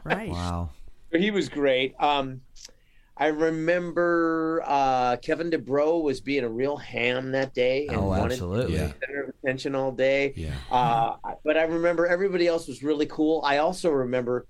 Speaker 4: Right.
Speaker 3: Wow.
Speaker 5: he was great. Um, I remember uh, Kevin DuBrow was being a real ham that day and
Speaker 3: Oh,
Speaker 5: wanted
Speaker 3: absolutely.
Speaker 1: Yeah.
Speaker 5: center of attention all day.
Speaker 1: Yeah.
Speaker 5: Uh, but I remember everybody else was really cool. I also remember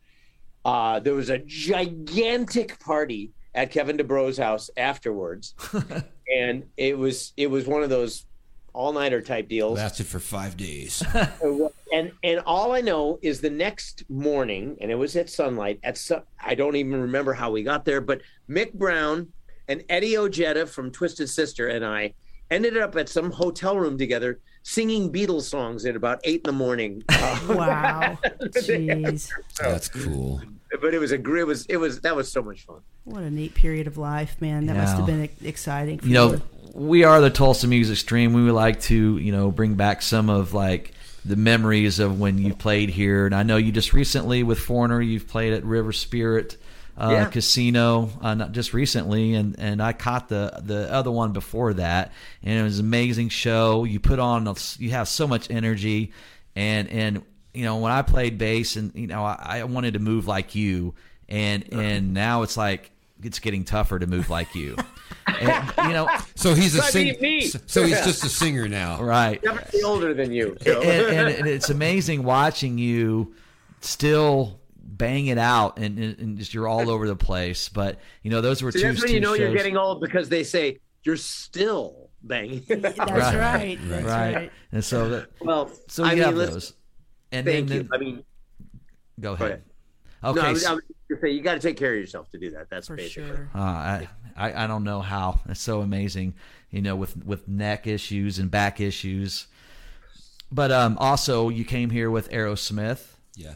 Speaker 5: uh, there was a gigantic party at Kevin DuBrow's house afterwards, (laughs) and it was it was one of those all nighter type deals.
Speaker 1: Lasted for five days. (laughs) (laughs)
Speaker 5: and and all I know is the next morning, and it was at sunlight. At su- I don't even remember how we got there, but Mick Brown and Eddie Ojeda from Twisted Sister and I ended up at some hotel room together singing Beatles songs at about eight in the morning. Uh, (laughs)
Speaker 4: Wow. Jeez.
Speaker 1: That's cool.
Speaker 5: but it was a gr- it was it was that was so much fun.
Speaker 4: What a neat period of life, man. That must have been exciting. For
Speaker 3: you know, we are the Tulsa Music Stream. We would like to, you know, bring back some of like the memories of when you played here. And I know you just recently with Foreigner, you've played at River Spirit uh,
Speaker 5: Yeah.
Speaker 3: Casino, uh, not just recently, and and I caught the the other one before that, and it was an amazing show. You put on, a, you have so much energy, and and you know when I played bass, and you know I, I wanted to move like you, and and now it's like it's getting tougher to move like you. (laughs) And, you know, (laughs)
Speaker 1: So he's a singer. So, so he's just a singer now.
Speaker 3: right?
Speaker 5: Definitely older than you. So.
Speaker 3: and, and, and (laughs) it's amazing watching you still bang it out and, and and just you're all over the place but you know those were
Speaker 5: See,
Speaker 3: two,
Speaker 5: that's when you know you're getting old because they say you're still banging.
Speaker 4: That's (laughs) right.
Speaker 3: Right.
Speaker 4: That's
Speaker 3: right.
Speaker 4: right.
Speaker 3: and so that
Speaker 5: well,
Speaker 3: so
Speaker 5: I
Speaker 3: you
Speaker 5: mean,
Speaker 3: have
Speaker 5: listen,
Speaker 3: those and
Speaker 5: thank
Speaker 3: then,
Speaker 5: you.
Speaker 3: then
Speaker 5: I mean,
Speaker 3: go
Speaker 5: go
Speaker 3: ahead
Speaker 5: ahead.
Speaker 3: okay
Speaker 5: no, I was, I was gonna say you got to take care of yourself to do that. That's
Speaker 4: For
Speaker 5: basically.
Speaker 4: sure.
Speaker 3: Uh, I, I I don't know how. It's so amazing, you know, with with neck issues and back issues. But um, also, you came here with Aerosmith.
Speaker 1: Yeah.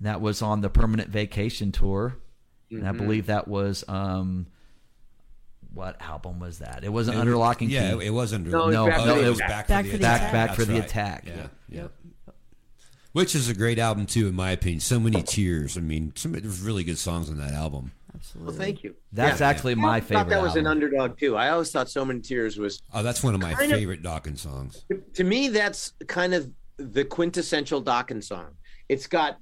Speaker 3: That was on the Permanent Vacation tour, and I
Speaker 5: Mm-hmm.
Speaker 3: believe that was um, what album was that? It wasn't Under Lock and Key.
Speaker 1: Yeah, it was under.
Speaker 5: No, it was
Speaker 3: No,
Speaker 5: Back for the
Speaker 3: it was
Speaker 5: Attack.
Speaker 1: back, for the
Speaker 4: Back
Speaker 1: attack.
Speaker 3: Back for
Speaker 1: That's
Speaker 3: the. Attack.
Speaker 1: Yeah, yeah.
Speaker 4: Yep.
Speaker 1: Which is a great album too, in my opinion. So many tears. I mean, some there's really good songs on that album.
Speaker 4: Absolutely.
Speaker 5: Well, thank you.
Speaker 3: That's
Speaker 5: Yeah.
Speaker 3: actually my
Speaker 5: I
Speaker 3: favorite.
Speaker 5: thought that was an underdog too. I always thought "So Many Tears" was
Speaker 1: Oh, that's one of my
Speaker 5: Kind of-
Speaker 1: favorite Dokken songs.
Speaker 5: to me that's kind of the quintessential Dokken song. It's got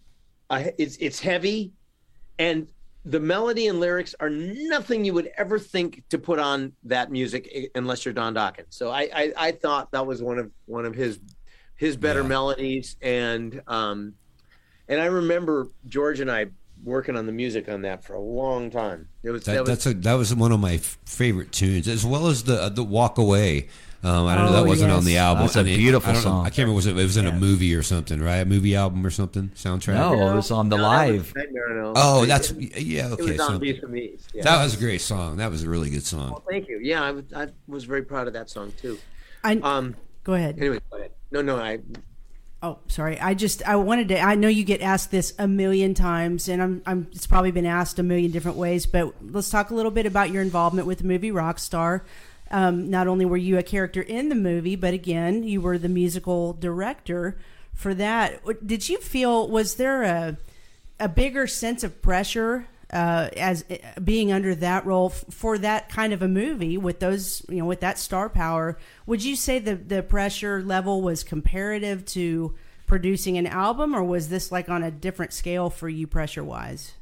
Speaker 5: a, it's it's heavy, and the melody and lyrics are nothing you would ever think to put on that music unless you're Don Dokken. So I I, I thought that was one of one of his his better
Speaker 1: Yeah.
Speaker 5: melodies, and um, and I remember George and I working on the music on that for a long time. It was that,
Speaker 1: That,
Speaker 5: was
Speaker 1: that's a, that was one of my favorite tunes, as well as the uh, the Walk Away. Um, I don't know
Speaker 4: Oh,
Speaker 1: that wasn't
Speaker 4: yes.
Speaker 1: on the album.
Speaker 3: That's a
Speaker 1: I mean,
Speaker 3: beautiful
Speaker 1: I don't know-
Speaker 3: song.
Speaker 1: I can't remember was it, it was in a movie or something, right? A movie album or something soundtrack.
Speaker 3: No, it was on the
Speaker 5: No,
Speaker 3: live.
Speaker 5: Nightmare on Elm
Speaker 1: Oh, that's
Speaker 5: It-
Speaker 1: yeah.
Speaker 5: It
Speaker 1: Okay,
Speaker 5: was on Beast from the East. Yeah.
Speaker 1: that was a great song. That was a really good song.
Speaker 5: Well, thank you. Yeah, I, was- I was very proud of that song too.
Speaker 4: I,
Speaker 5: Um.
Speaker 4: go ahead.
Speaker 5: Anyway, go ahead. No, no, I.
Speaker 4: Oh, sorry. I just I wanted to. I know you get asked this a million times, and I'm I'm. It's probably been asked a million different ways, but let's talk a little bit about your involvement with the movie Rockstar. Um, not only were you a character in the movie, but again, you were the musical director for that. Did you feel was there a a bigger sense of pressure uh, as uh, being under that role f- for that kind of a movie with those you know with that star power would you say the the pressure level was comparative to producing an album or was this like on a different scale for you pressure wise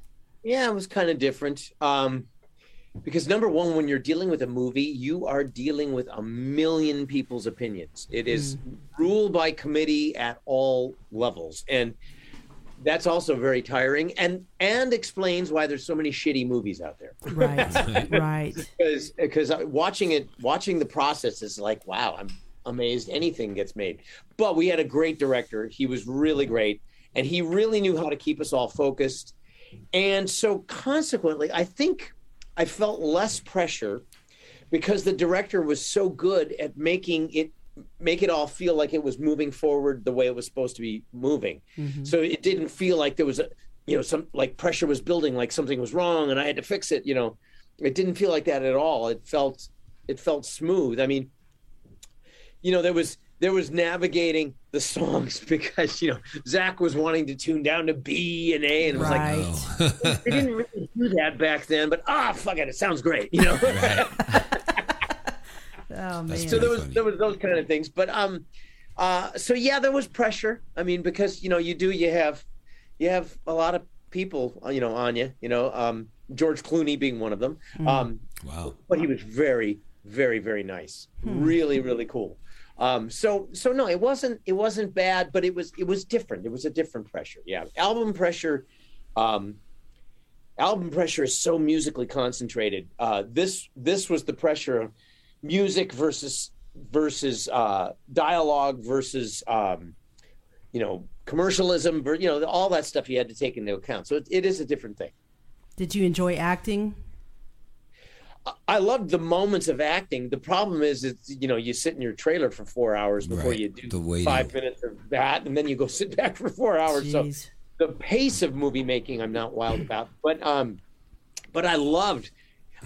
Speaker 5: Yeah, it was kind of different. Um, because number one, when you're dealing with a movie, you are dealing with a million people's opinions. It is ruled by committee at all levels, and that's also very tiring and and explains why there's so many shitty movies out there
Speaker 4: Right. (laughs) right.
Speaker 5: because because uh, watching it watching the process is like wow i'm amazed anything gets made but we had a great director he was really great and he really knew how to keep us all focused and so consequently i think i felt less pressure because the director was so good at making it make it all feel like it was moving forward the way it was supposed to be moving. So it didn't feel like there was a you know some like pressure was building like something was wrong and i had to fix it you know. It didn't feel like that at all. It felt it felt smooth. I mean you know there was there was navigating the songs (laughs) because you know Zakk was wanting to tune down to b and a and it was like
Speaker 4: Right. (laughs)
Speaker 5: they didn't really do that back then but ah fuck it it sounds great you know (laughs)
Speaker 4: Oh man.
Speaker 5: So there was
Speaker 1: funny.
Speaker 5: there was those kind of things but um uh so yeah there was pressure. I mean because you know you do you have you have a lot of people uh, you know on you you know um george clooney being one of them. Um
Speaker 1: Wow.
Speaker 5: but he was very very very nice. Really really cool. Um so so no it wasn't it wasn't bad but it was it was different. It was a different pressure. Yeah. Album pressure um album pressure is so musically concentrated. Uh this this was the pressure of music versus versus uh dialogue versus um you know commercialism ver- you know all that stuff you had to take into account so it, it is a different thing
Speaker 4: Did you enjoy acting?
Speaker 5: I loved the moments of acting. The problem is, it's you know, you sit in your trailer for four hours before
Speaker 1: Right,
Speaker 5: you do
Speaker 1: the waiting.
Speaker 5: five minutes of that, and then you go (laughs) sit back for four hours.
Speaker 4: Jeez.
Speaker 5: So the pace of movie making, I'm not wild about, but um, but I loved.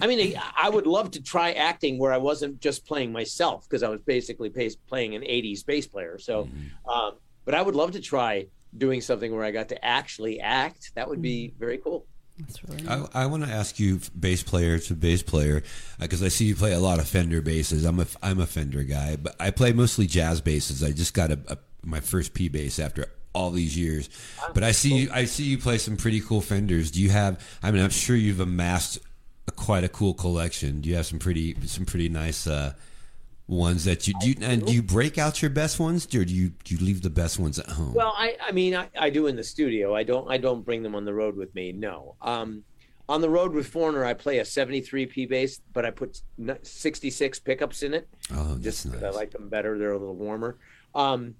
Speaker 5: I mean, I would love to try acting where I wasn't just playing myself because I was basically pace, playing an '80s bass player. So,
Speaker 1: Mm-hmm.
Speaker 5: um, but I would love to try doing something where I got to actually act. That would be
Speaker 1: Mm.
Speaker 5: very cool.
Speaker 4: That's really nice.
Speaker 1: I, I want to ask you, bass player to bass player, because I see you play a lot of Fender basses. I'm a I'm a Fender guy, but I play mostly jazz basses. I just got a, a my first P bass after all these years. But I see you, I see you play some pretty cool Fenders. Do you have? I mean, I'm sure you've amassed a, quite a cool collection. Do you have some pretty some pretty nice uh, ones that you do? You, and do you break out your best ones, or do you do you leave the best ones at home?
Speaker 5: Well, I, I mean, I, I do in the studio. I don't, I don't bring them on the road with me. No. Um, on the road with Foreigner, I play a 73 P bass, but I put 66 pickups in it.
Speaker 1: oh,
Speaker 5: Just
Speaker 1: nice.
Speaker 5: I like them better. They're a little warmer. Um,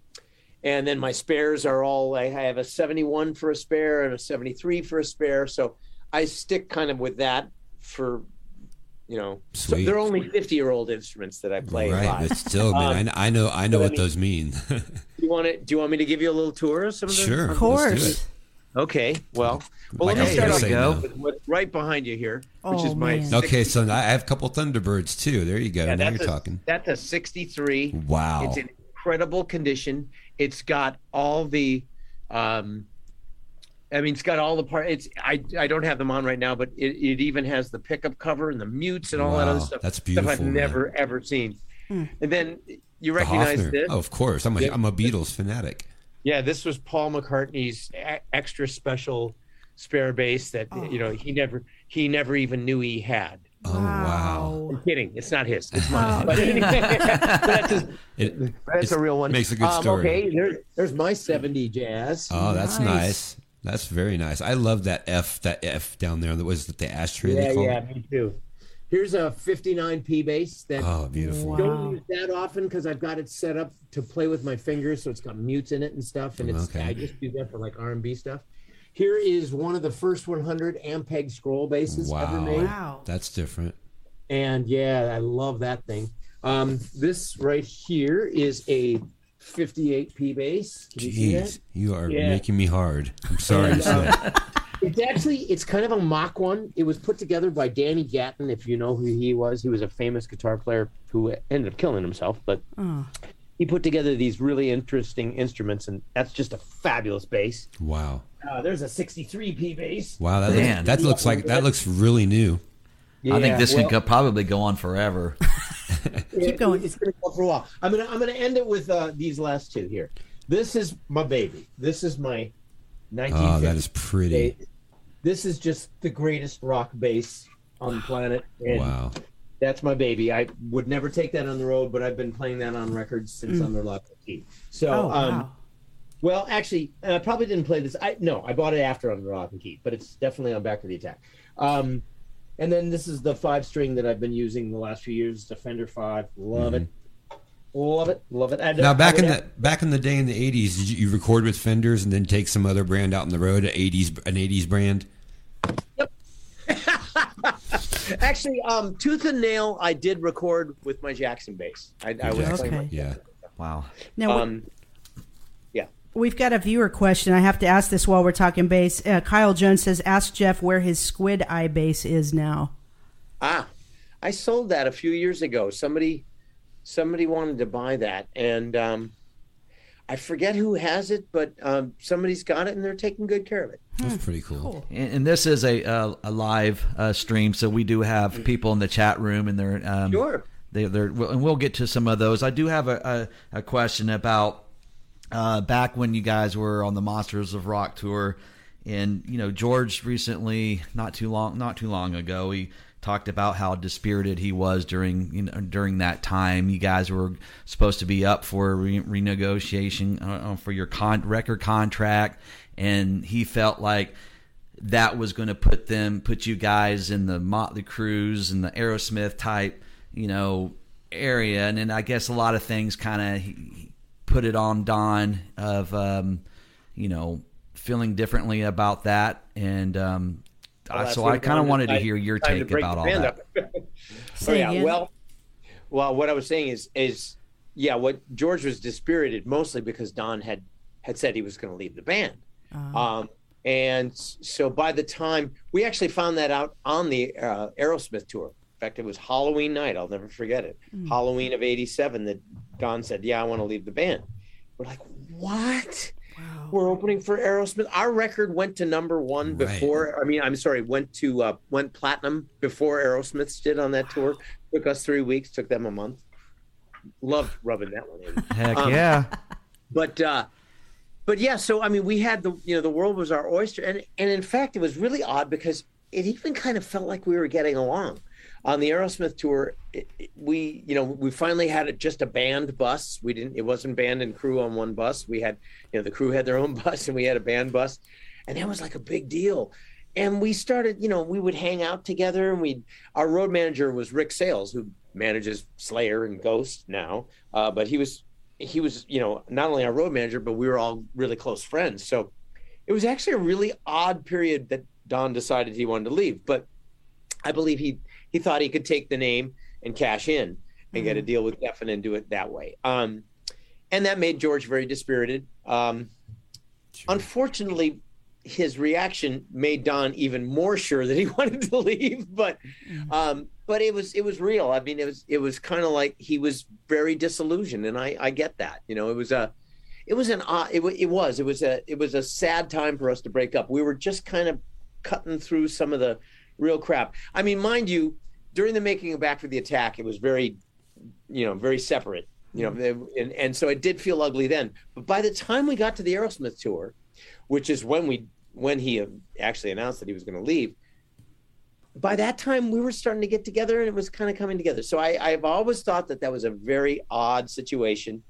Speaker 5: and then my spares are all. I have a 71 for a spare and a 73 for a spare. So I stick kind of with that for, you know, so they're only 50 year old instruments that I play
Speaker 1: right, but still, man, I, I know I know
Speaker 5: but I
Speaker 1: what
Speaker 5: mean-
Speaker 1: those mean. (laughs)
Speaker 5: Do you want to? Do you want me to give you a little tour of some of the?
Speaker 1: sure,
Speaker 4: Of course.
Speaker 5: Okay. Well, well
Speaker 1: Like
Speaker 5: let
Speaker 1: I
Speaker 5: me start off
Speaker 1: no.
Speaker 5: with what's right behind you here, which
Speaker 4: Oh,
Speaker 5: is my.
Speaker 4: man.
Speaker 1: Okay, so I have a couple Thunderbirds too. There you go.
Speaker 5: Yeah,
Speaker 1: now
Speaker 5: that's
Speaker 1: you're
Speaker 5: a,
Speaker 1: talking.
Speaker 5: That's a 63.
Speaker 1: Wow.
Speaker 5: It's in incredible condition. It's got all the, um, I mean, it's got all the part. It's I I don't have them on right now, but it, it even has the pickup cover and the mutes and all that other stuff.
Speaker 1: that's
Speaker 5: Stuff
Speaker 1: beautiful,
Speaker 5: I've
Speaker 1: man.
Speaker 5: never ever seen. And then you recognize
Speaker 1: Hofner.
Speaker 5: this?
Speaker 1: Oh, of course. I'm a
Speaker 5: Yeah.
Speaker 1: am a Beatles fanatic.
Speaker 5: Yeah, this was Paul McCartney's extra special spare bass that you know he never he never even knew he had.
Speaker 1: Oh wow.
Speaker 5: I'm kidding. It's not his. It's
Speaker 4: Oh,
Speaker 5: mine. But (laughs) that's, a,
Speaker 1: It,
Speaker 5: that's a real one.
Speaker 1: Makes a good
Speaker 5: Um,
Speaker 1: story.
Speaker 5: Okay, there, there's my 70 jazz.
Speaker 1: Oh, that's
Speaker 4: Nice.
Speaker 1: nice. That's very nice. I love that F that F down there. That was the ashtray.
Speaker 5: yeah, yeah,
Speaker 1: it?
Speaker 5: me too. Here's a 59p bass that
Speaker 1: Oh, beautiful.
Speaker 4: Wow.
Speaker 5: don't use that often because I've got it set up to play with my fingers, so it's got mutes in it and stuff, and it's
Speaker 1: Okay.
Speaker 5: I just do that for like R&B stuff. Here is one of the first 100 Ampeg scroll basses ever made.
Speaker 4: Wow.
Speaker 1: That's different.
Speaker 5: and yeah, I love that thing. Um, this right here is a 58p bass. Can you?
Speaker 1: Jeez, you are
Speaker 5: Yeah.
Speaker 1: making me hard. I'm sorry to
Speaker 5: And,
Speaker 1: say.
Speaker 5: um, It's actually it's kind of a mock one. It was put together by Danny Gatton, if you know who he was. He was a famous guitar player who ended up killing himself, but
Speaker 4: Oh,
Speaker 5: he put together these really interesting instruments, and that's just a fabulous bass.
Speaker 1: Wow.
Speaker 5: Uh, there's a 63p bass.
Speaker 1: Wow. That
Speaker 3: Man.
Speaker 1: looks, that looks like that looks really new.
Speaker 3: I think this
Speaker 5: well,
Speaker 3: could go, probably go on forever. (laughs)
Speaker 4: Keep going.
Speaker 5: It's going to go for a while. I'm gonna I'm gonna end it with uh, these last two here. This is my baby. This is my 1950.
Speaker 1: Oh, that is pretty.
Speaker 5: bass. This is just the greatest rock bass on the planet. And
Speaker 1: Wow.
Speaker 5: That's my baby. I would never take that on the road, but I've been playing that on records since Under Lock and Key. So,
Speaker 4: oh
Speaker 5: um,
Speaker 4: wow.
Speaker 6: Well, actually, I probably didn't play this. I no, I bought it after Under Lock and Key, but it's definitely on Back of the Attack. Um, and then this is the five string that I've been using the last few years. The Fender Five, love it, love it, love it. I
Speaker 1: Now back
Speaker 6: I
Speaker 1: in
Speaker 6: would
Speaker 1: the
Speaker 6: have-
Speaker 1: back in the day in the eighties, did you, you record with Fenders and then take some other brand out on the road, an eighties an eighties brand? Yep. (laughs)
Speaker 5: Actually, um, Tooth and Nail, I did record with my Jackson bass. I, I was
Speaker 1: Jackson.
Speaker 5: playing
Speaker 4: Okay.
Speaker 1: Yeah.
Speaker 3: Wow.
Speaker 4: Now,
Speaker 5: my-
Speaker 4: we-
Speaker 5: um, yeah.
Speaker 4: We've got a viewer question. I have to ask this while we're talking bass. Uh, Kyle Jones says, "Ask Jeff where his Squid Eye bass is now."
Speaker 5: Ah, I sold that a few years ago. Somebody, somebody wanted to buy that, and um, I forget who has it, but um, somebody's got it, and they're taking good care of it.
Speaker 1: That's pretty cool.
Speaker 3: And, and this is a a, a live uh, stream, so we do have people in the chat room, and they're um,
Speaker 5: Sure.
Speaker 3: They, they're and we'll get to some of those. I do have a, a, a question about uh, back when you guys were on the Monsters of Rock tour, and you know George recently, not too long, not too long ago, he talked about how dispirited he was during you know during that time. You guys were supposed to be up for re- renegotiation uh, for your con- record contract, and he felt like that was going to put them put you guys in the Motley Crues and the Aerosmith type, you know, area. And then I guess a lot of things kind of put it on Don of, um, you know, feeling differently about that. And um,
Speaker 5: Well,
Speaker 3: I, so I kind of wanted to hear your take about all
Speaker 5: band
Speaker 3: that.
Speaker 5: up. (laughs) oh yeah,
Speaker 4: again?
Speaker 5: well, well, what I was saying is, is yeah, what George was dispirited mostly because Don had had said he was going to leave the band. Um, and so by the time we actually found that out on the uh, Aerosmith tour, in fact, it was Halloween night. I'll never forget it. Halloween of '87 that Don said, "Yeah, I want to leave the band." We're like, "What?" We're opening for Aerosmith. Our record went to number one
Speaker 1: Right.
Speaker 5: before. I mean, I'm sorry, went to uh, went platinum before Aerosmith's did on that tour. Took us three weeks. Took them a month. Loved rubbing that one in. (laughs)
Speaker 3: Heck
Speaker 5: Um,
Speaker 3: yeah.
Speaker 5: but uh but yeah so i mean we had the you know the world was our oyster and and in fact it was really odd because it even kind of felt like we were getting along on the aerosmith tour it, it- we you know we finally had it just a band bus. We didn't it wasn't band and crew on one bus. We had you know the crew had their own (laughs) bus and we had a band bus. And that was like a big deal. And we started you know we would hang out together and we our road manager was rick sales who manages slayer and ghost now. Uh, but he was he was you know not only our road manager but we were all really close friends. So it was actually a really odd period that don decided he wanted to leave. But i believe he he thought he could take the name and cash in and get a deal with Geffen and do it that way. Um and that made george very dispirited. Um unfortunately his reaction made don even more sure that he (laughs) wanted to leave but um but it was it was real. I mean it was it was kind of like he was very disillusioned and i i get that you know it was a it was an odd it, it was it was a it was a sad time for us to break up. We were just kind of cutting through some of the real crap. I mean mind you during the making of back for the attack it was very you know very separate you know and, and so it did feel ugly then. But by the time we got to the aerosmith tour which is when we when he uh, actually announced that he was going to leave by that time we were starting to get together and it was kind of coming together. So I, i've always thought that that was a very odd situation.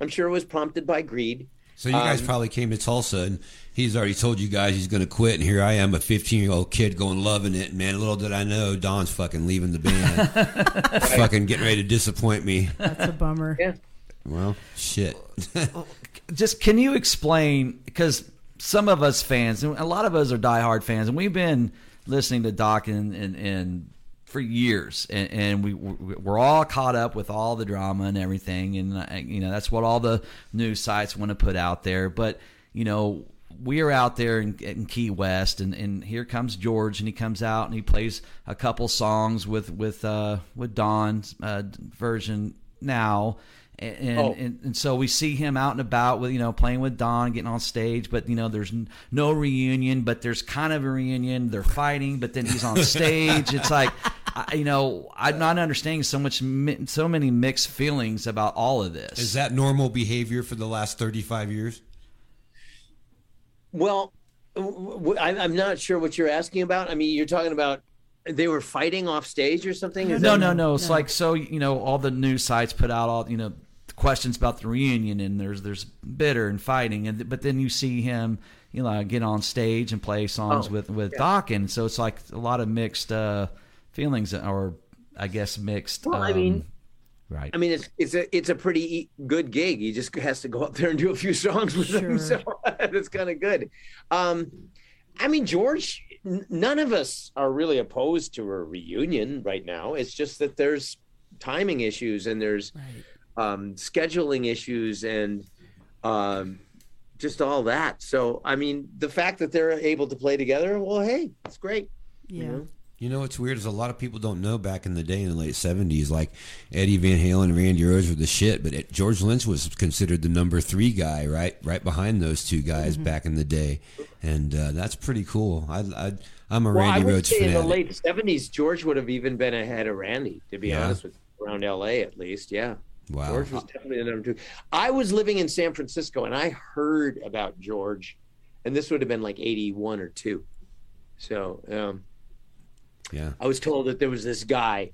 Speaker 5: I'm sure it was prompted by greed
Speaker 1: So you guys
Speaker 5: Um,
Speaker 1: probably came to Tulsa and he's already told you guys he's going to quit, and here I am, a 15 year old kid going loving it. And man, little did I know, Don's fucking leaving the band, (laughs) fucking getting ready to disappoint me.
Speaker 4: That's a bummer.
Speaker 5: yeah
Speaker 1: Well, shit. (laughs)
Speaker 3: just can you explain because some of us fans and a lot of us are diehard fans and we've been listening to Dokken and, and for years and, and we we're all caught up with all the drama and everything and uh, you know that's what all the news sites want to put out there but you know we are out there in, in Key West, and, and here comes George, and he comes out and he plays a couple songs with with uh, with Don's uh, version now, and and,
Speaker 5: Oh.
Speaker 3: and and so we see him out and about with you know playing with Don, getting on stage, but you know there's n- no reunion, but there's kind of a reunion. They're fighting, but then he's on (laughs) stage. it's like. I, you know, I'm not understanding so much, mi- so many mixed feelings about all of this.
Speaker 1: Is that normal behavior for the last 35 years?
Speaker 5: Well, w- w- I- I'm not sure what you're asking about. I mean, you're talking about they were fighting off stage or something? Is
Speaker 3: No,
Speaker 5: that-
Speaker 3: no, no. It's
Speaker 4: No.
Speaker 3: like so you know all the news sites put out all you know questions about the reunion, and there's there's bitter and fighting, and but then you see him, you know, get on stage and play songs
Speaker 5: Oh,
Speaker 3: with with Dokken, so it's like a lot of mixed uh, feelings, or I guess mixed.
Speaker 5: Well, I mean-
Speaker 3: um, right.
Speaker 5: I mean, it's it's a it's a pretty e- good gig. He just has to go up there and do a few songs with them, (laughs) so (laughs) that's kind of good. Um, I mean, George, n- none of us are really opposed to a reunion right now. It's just that there's timing issues and there's um, scheduling issues and um, just all that. So, I mean, the fact that they're able to play together, well, hey, it's great.
Speaker 4: Yeah.
Speaker 5: know?
Speaker 1: You know what's weird is a lot of people don't know back in the day in the late seventies, like Eddie Van Halen and Randy Rhoads were the shit, but it, George Lynch was considered the number three guy, right, right behind those two guys
Speaker 5: Mm-hmm.
Speaker 1: back in the day, and uh, that's pretty cool. I, I I'm a
Speaker 5: Well, I
Speaker 1: Randy
Speaker 5: would
Speaker 1: Rhoads
Speaker 5: say in the late '70s, George would have even been ahead of Randy, to be
Speaker 1: Yeah.
Speaker 5: honest with you, around LA at least. Yeah.
Speaker 1: Wow.
Speaker 5: George was definitely the number two. I was living in San Francisco and I heard about George, and this would have been like 81 or 2. So um,
Speaker 1: yeah.
Speaker 5: I was told that there was this guy,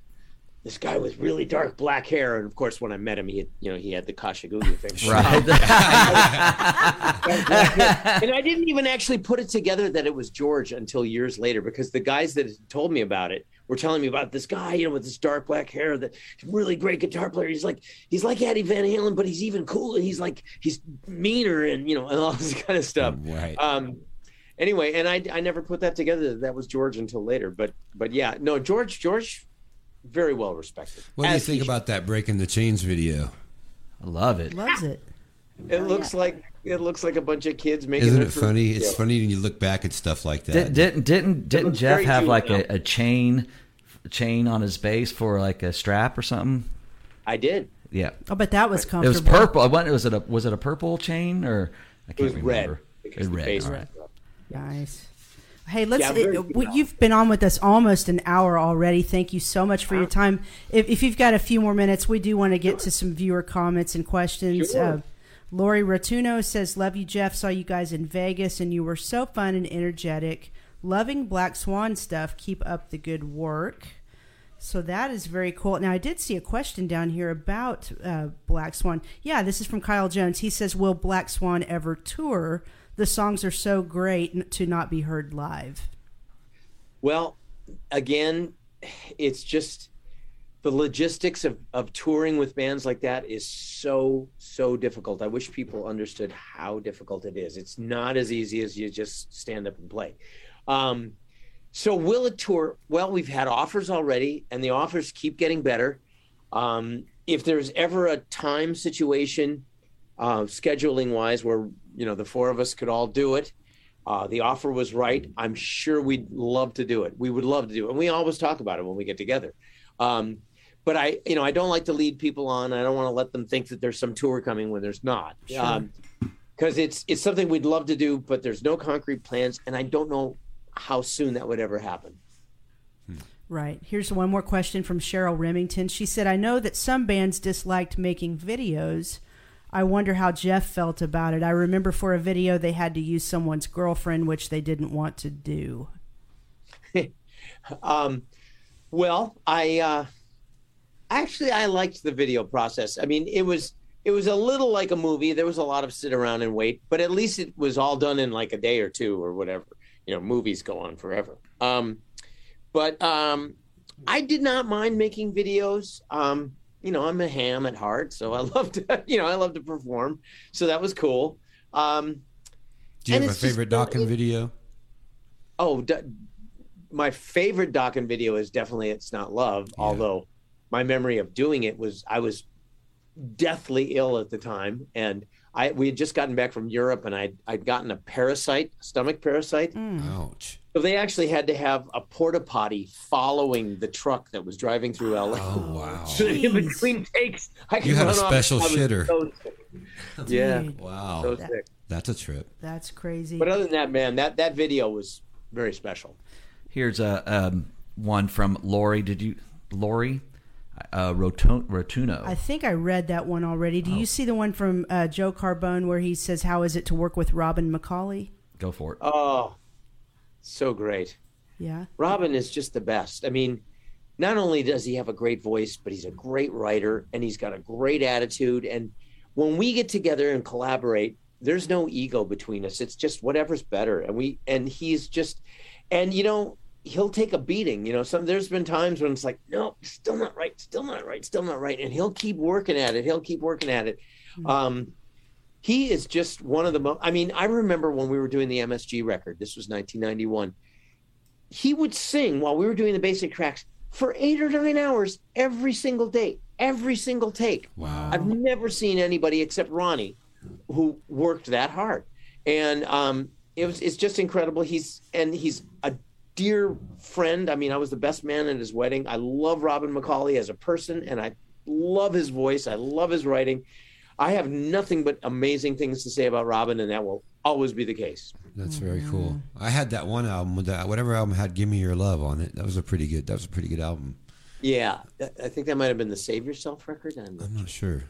Speaker 5: this guy with really dark black hair. And of course, when I met him, he had, you know, he had the Kajagoogoo thing. (laughs)
Speaker 3: right. (laughs)
Speaker 5: and I didn't even actually put it together that it was George until years later because the guys that told me about it were telling me about this guy, you know, with this dark black hair, that really great guitar player. He's like he's like Eddie Van Halen, but he's even cooler. He's like he's meaner and you know and all (laughs) this kind of stuff.
Speaker 1: Right.
Speaker 5: Um, anyway, and I I never put that together that that was George until later. But but yeah, no, George George, very well respected.
Speaker 1: What do you think about that Breaking the Chains video?
Speaker 3: I love it.
Speaker 4: Loves it.
Speaker 5: It looks like it looks like a bunch of kids making.
Speaker 1: Isn't it
Speaker 5: first
Speaker 1: funny? It's
Speaker 5: video.
Speaker 1: funny when you look back at stuff like that.
Speaker 3: Did, didn't didn't didn't Jeff have like a, a chain a chain on his bass for like a strap or something?
Speaker 5: I did.
Speaker 3: Yeah,
Speaker 4: Oh, but that was comfortable.
Speaker 3: it was purple. What was it? A, was it a purple chain or I
Speaker 5: It
Speaker 3: can't
Speaker 5: was
Speaker 3: remember.
Speaker 5: red
Speaker 3: It was red.
Speaker 5: bass
Speaker 3: all
Speaker 5: was
Speaker 3: right.
Speaker 5: up.
Speaker 4: Nice. Hey, let's.
Speaker 5: Yeah, very
Speaker 4: well, you've been on with us almost an hour already. Thank you so much for your time. If, if you've got a few more minutes, we do want to get to some viewer comments and questions.
Speaker 5: Sure.
Speaker 4: Uh, Lori Rotuno says, "Love you, Jeff. Saw you guys in Vegas, and you were so fun and energetic. Loving Black Swan stuff. Keep up the good work." So that is very cool. Now I did see a question down here about uh, Black Swan. Yeah, this is from Kyle Jones. He says, "Will Black Swan ever tour? The songs are so great to not be heard live."
Speaker 5: Well, again, it's just the logistics of, of touring with bands like that is so so difficult. I wish people understood how difficult it is. It's not as easy as you just stand up and play. Um, so will it tour? Well, we've had offers already, and the offers keep getting better. Um, if there's ever a time situation, uh, scheduling wise, where you know the four of us could all do it, uh, the offer was right. I'm sure we'd love to do it. We would love to do it, and we always talk about it when we get together. Um, but I, you know, I don't like to lead people on. I don't want to let them think that there's some tour coming when there's not. Um, because it's it's something we'd love to do, but there's no concrete plans, and I don't know how soon that would ever happen.
Speaker 4: Right. Here's one more question from Cheryl Remington. She said, I know that some bands disliked making videos. I wonder how Jeff felt about it. I remember for a video they had to use someone's girlfriend, which they didn't want to do. (laughs)
Speaker 5: Um, well, I uh, actually I liked the video process. I mean, it was it was a little like a movie. There was a lot of sit around and wait, but at least it was all done in like a day or two or whatever. You know, movies go on forever. Um, but um, I did not mind making videos. Um, you know, I'm a ham at heart, so I (laughs) love to you know I love to perform. So that was cool. Um,
Speaker 1: Do you have a
Speaker 5: it's just-
Speaker 1: favorite Dokken video?
Speaker 5: Oh, d- my favorite Dokken video is definitely "It's Not Love."
Speaker 1: Yeah.
Speaker 5: Although my memory of doing it was I was deathly ill at the time, and I we had just gotten back from Europe, and I I'd gotten a parasite, stomach parasite.
Speaker 1: Ouch.
Speaker 5: So they actually had to have a porta potty following the truck that was driving through LA.
Speaker 1: Oh wow. (laughs)
Speaker 5: So in between takes, I could
Speaker 1: You had a
Speaker 5: run off.
Speaker 1: special
Speaker 5: I
Speaker 1: shitter.
Speaker 5: so yeah,
Speaker 1: Wow.
Speaker 5: so sick.
Speaker 1: That's a trip.
Speaker 4: that's crazy.
Speaker 5: But other than that, man, that that video was very special.
Speaker 3: Here's a um, one from Lori. Did you Lori uh, Rotu- Rotuno?
Speaker 4: I think I read that one already. Do you see the one from uh, Joe Carbone where he says, How is it to work with Robin McAuley?
Speaker 3: Go for it.
Speaker 5: Oh, so great.
Speaker 4: Yeah.
Speaker 5: Robin is just the best. I mean, not only does he have a great voice, but he's a great writer and he's got a great attitude. And when we get together and collaborate, there's no ego between us. It's just whatever's better. And we and he's just and you know, he'll take a beating. You know, some there's been times when it's like, no, still not right, still not right, still not right. And he'll keep working at it. He'll keep working at it. Um he is just one of the most I mean, I remember when we were doing the MSG record, this was 1991. He would sing while we were doing the basic tracks for eight or nine hours every single day, every single take.
Speaker 1: Wow.
Speaker 5: I've never seen anybody except Ronnie who worked that hard. And um, it was it's just incredible. He's and he's dear friend. I mean, I was the best man at his wedding. I love Robin McAuley as a person, and I love his voice. I love his writing. I have nothing but amazing things to say about Robin, and that will always be the case.
Speaker 1: That's very mm-hmm. cool. I had that one album with that whatever album had "Give Me Your Love" on it. That was a pretty good. That was a pretty good album.
Speaker 5: Yeah, I I think that might have been the Save Yourself record. I'm
Speaker 1: I'm not sure.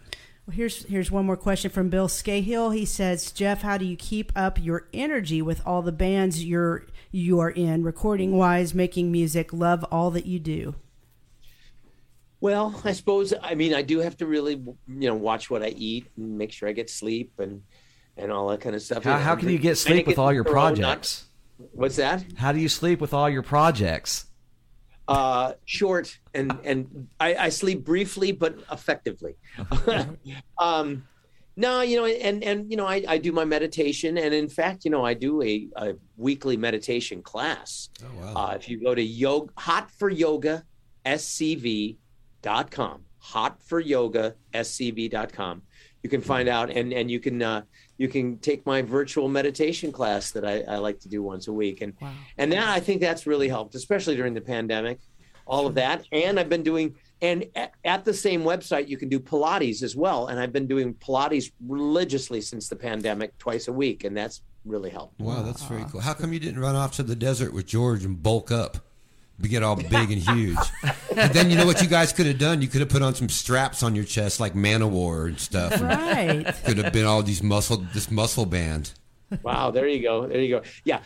Speaker 4: Well, here's here's one more question from Bill Scahill. He says, Jeff, how do you keep up your energy with all the bands you're you are in, recording wise, making music? Love all that you do.
Speaker 5: Well, I suppose I mean I do have to really you know watch what I eat and make sure I get sleep and and all that kind of stuff.
Speaker 3: How, how can you get sleep with
Speaker 5: get
Speaker 3: all your
Speaker 5: thorough, not-
Speaker 3: projects?
Speaker 5: What's that?
Speaker 3: How do you sleep with all your projects?
Speaker 5: Uh, short and and I, I sleep briefly but effectively. (laughs) (laughs) um, no, you know, and and you know, I, I do my meditation, and in fact, you know, I do a, a weekly meditation class.
Speaker 1: Oh wow.
Speaker 5: Uh, if you go to yoga, hot for yoga, scv.com, hot for yoga, scv.com, you can find out and, and you can, uh, you can take my virtual meditation class that I, I like to do once a week. And, and that, I think that's really helped, especially during the pandemic, all of that. And I've been doing, and at, at the same website, you can do Pilates as well. And I've been doing Pilates religiously since the pandemic, twice a week. And that's really helped.
Speaker 1: Wow, that's very cool. How come you didn't run off to the desert with George and bulk up? We get all big and huge. (laughs) and then you know what you guys could have done? You could have put on some straps on your chest like Manowar and stuff.
Speaker 4: Right. (laughs)
Speaker 1: could have been all these muscle this muscle band.
Speaker 5: Wow, there you go. There you go. Yeah,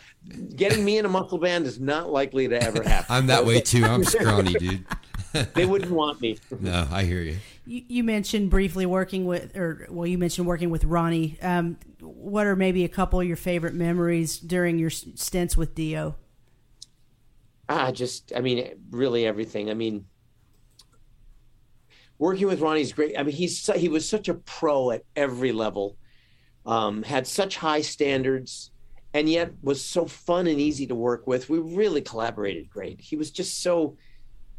Speaker 5: getting me in a muscle band is not likely to ever (laughs) happen.
Speaker 1: I'm that way too. I'm scrawny, dude. (laughs)
Speaker 5: They wouldn't want me.
Speaker 1: No, I hear you.
Speaker 4: You, you mentioned briefly working with, or well, you mentioned working with Ronnie. Um, what are maybe a couple of your favorite memories during your stints with Dio?
Speaker 5: Ah, just I mean, really everything. I mean, working with Ronnie's great. I mean, he's he was such a pro at every level. Um, had such high standards, and yet was so fun and easy to work with. We really collaborated great. He was just so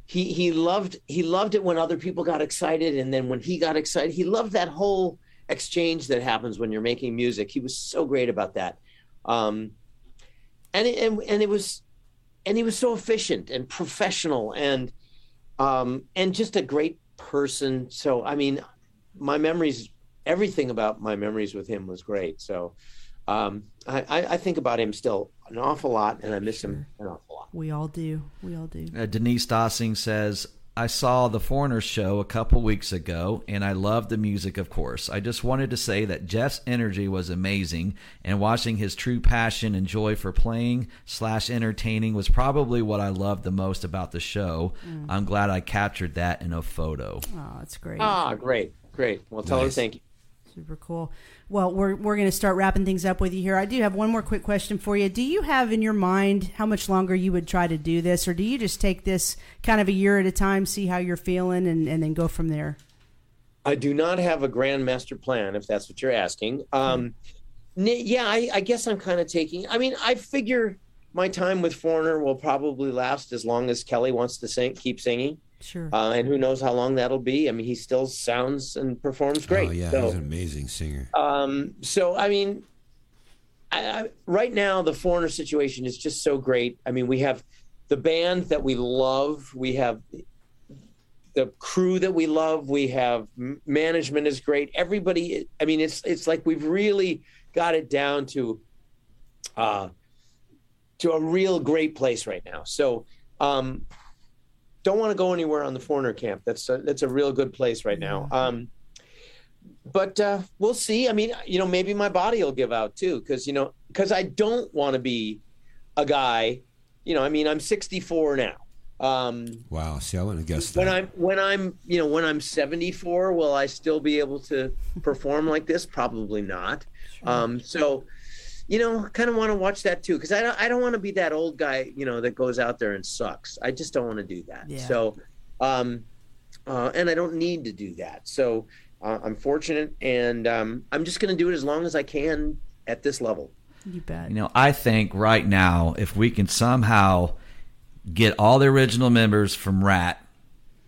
Speaker 5: he he loved he loved it when other people got excited, and then when he got excited, he loved that whole exchange that happens when you're making music. He was so great about that. Um, and it, and and it was and he was so efficient and professional and um and just a great person so i mean my memories everything about my memories with him was great so um i i, I think about him still an awful lot and i miss him an awful lot
Speaker 4: We all do. We all do.
Speaker 3: Uh, Denise Dossing says, I saw the Foreigners show a couple weeks ago, and I loved the music, of course. I just wanted to say that Jeff's energy was amazing, and watching his true passion and joy for playing slash entertaining was probably what I loved the most about the show. I'm glad I captured that in a photo.
Speaker 4: Oh, that's great.
Speaker 5: ah great great well tell her thank you
Speaker 4: Super cool. Well, we're we're going to start wrapping things up with you here. I do have one more quick question for you. Do you have in your mind how much longer you would try to do this, or do you just take this kind of a year at a time, see how you're feeling, and, and then go from there?
Speaker 5: I do not have a grand master plan, if that's what you're asking. Um, n- yeah, I, I guess I'm kind of taking. I mean, I figure my time with Foreigner will probably last as long as Kelly wants to sing, keep singing,
Speaker 4: Sure.
Speaker 5: uh, and who knows how long that'll be. I mean, he still sounds and performs great.
Speaker 1: Oh yeah,
Speaker 5: So-
Speaker 1: he's an amazing singer.
Speaker 5: um, so I mean, I, I, right now the foreigner situation is just so great. I mean, we have the band that we love. We have the crew that we love. We have management is great. Everybody. I mean, it's it's like we've really got it down to uh, to a real great place right now. So. Um, don't want to go anywhere on the foreigner camp. That's a, that's a real good place right now. Um, but uh, we'll see. I mean, you know, maybe my body will give out too, because you know, because I don't want to be a guy. You know, I mean, I'm 64 now. Um,
Speaker 1: Wow. See, I wouldn't have guessed
Speaker 5: when. I'm when I'm you know when I'm 74, will I still be able to perform like this? Probably not. Um, so, you know, kind of want to watch that too because I don't I don't want to be that old guy you know that goes out there and sucks. I just don't want to do that.
Speaker 4: Yeah.
Speaker 5: So, um, uh, and I don't need to do that. So uh, I'm fortunate, and um, I'm just going to do it as long as I can at this level.
Speaker 4: You bet.
Speaker 3: You know, I think right now, if we can somehow get all the original members from Ratt,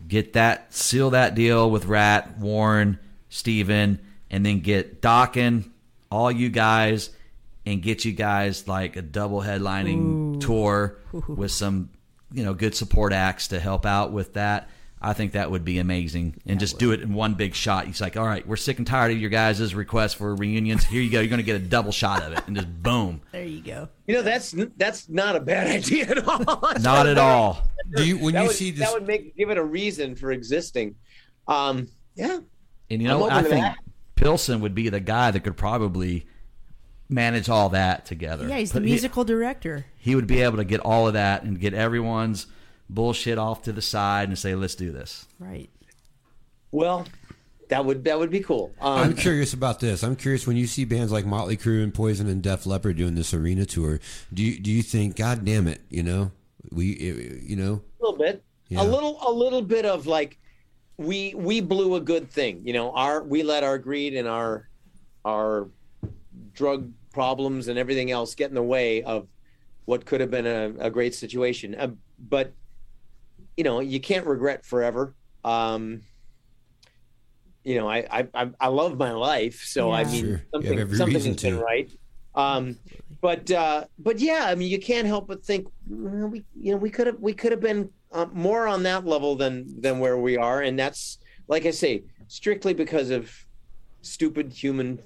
Speaker 3: get that, seal that deal with Ratt, Warren, Steven, and then get Dokken, all you guys, and get you guys like a double headlining tour (laughs) with some, you know, good support acts to help out with that. I think that would be amazing, and just do it in one big shot. He's like, "All right, we're sick and tired of your guys' requests for reunions. Here you go. You're going to get a double shot of it, and just boom, (laughs)
Speaker 4: there you go.
Speaker 5: You know, that's that's not a bad (laughs) idea at all.
Speaker 3: Not at all."
Speaker 1: Do you when
Speaker 5: that
Speaker 1: you
Speaker 5: would,
Speaker 1: see this?
Speaker 5: that would make give it a reason for existing. Um, yeah,
Speaker 3: And you know, I think
Speaker 5: that.
Speaker 3: Pilson would be the guy that could probably manage all that together.
Speaker 4: Yeah, he's the
Speaker 3: Put- he-
Speaker 4: musical director.
Speaker 3: He, would be able to get all of that and get everyone's bullshit off to the side and say, "Let's do this."
Speaker 4: Right.
Speaker 5: well, that would that would be cool. Um,
Speaker 1: I'm curious about this. I'm curious when you see bands like Motley Crue and Poison and Def Leppard doing this arena tour. Do you do you think, God damn it, you know, we, you know,
Speaker 5: a little bit,
Speaker 1: Yeah.
Speaker 5: a little, a little bit of like we we blew a good thing. You know, our we let our greed and our our drug problems and everything else get in the way of what could have been a, a great situation. Uh, but you know, you can't regret forever. Um, you know, I, I I love my life, so I mean,
Speaker 1: Sure.
Speaker 5: Something something has been right. Um, but uh, but yeah, I mean, you can't help but think well, we you know we could have we could have been uh, more on that level than than where we are, and that's like I say, strictly because of stupid human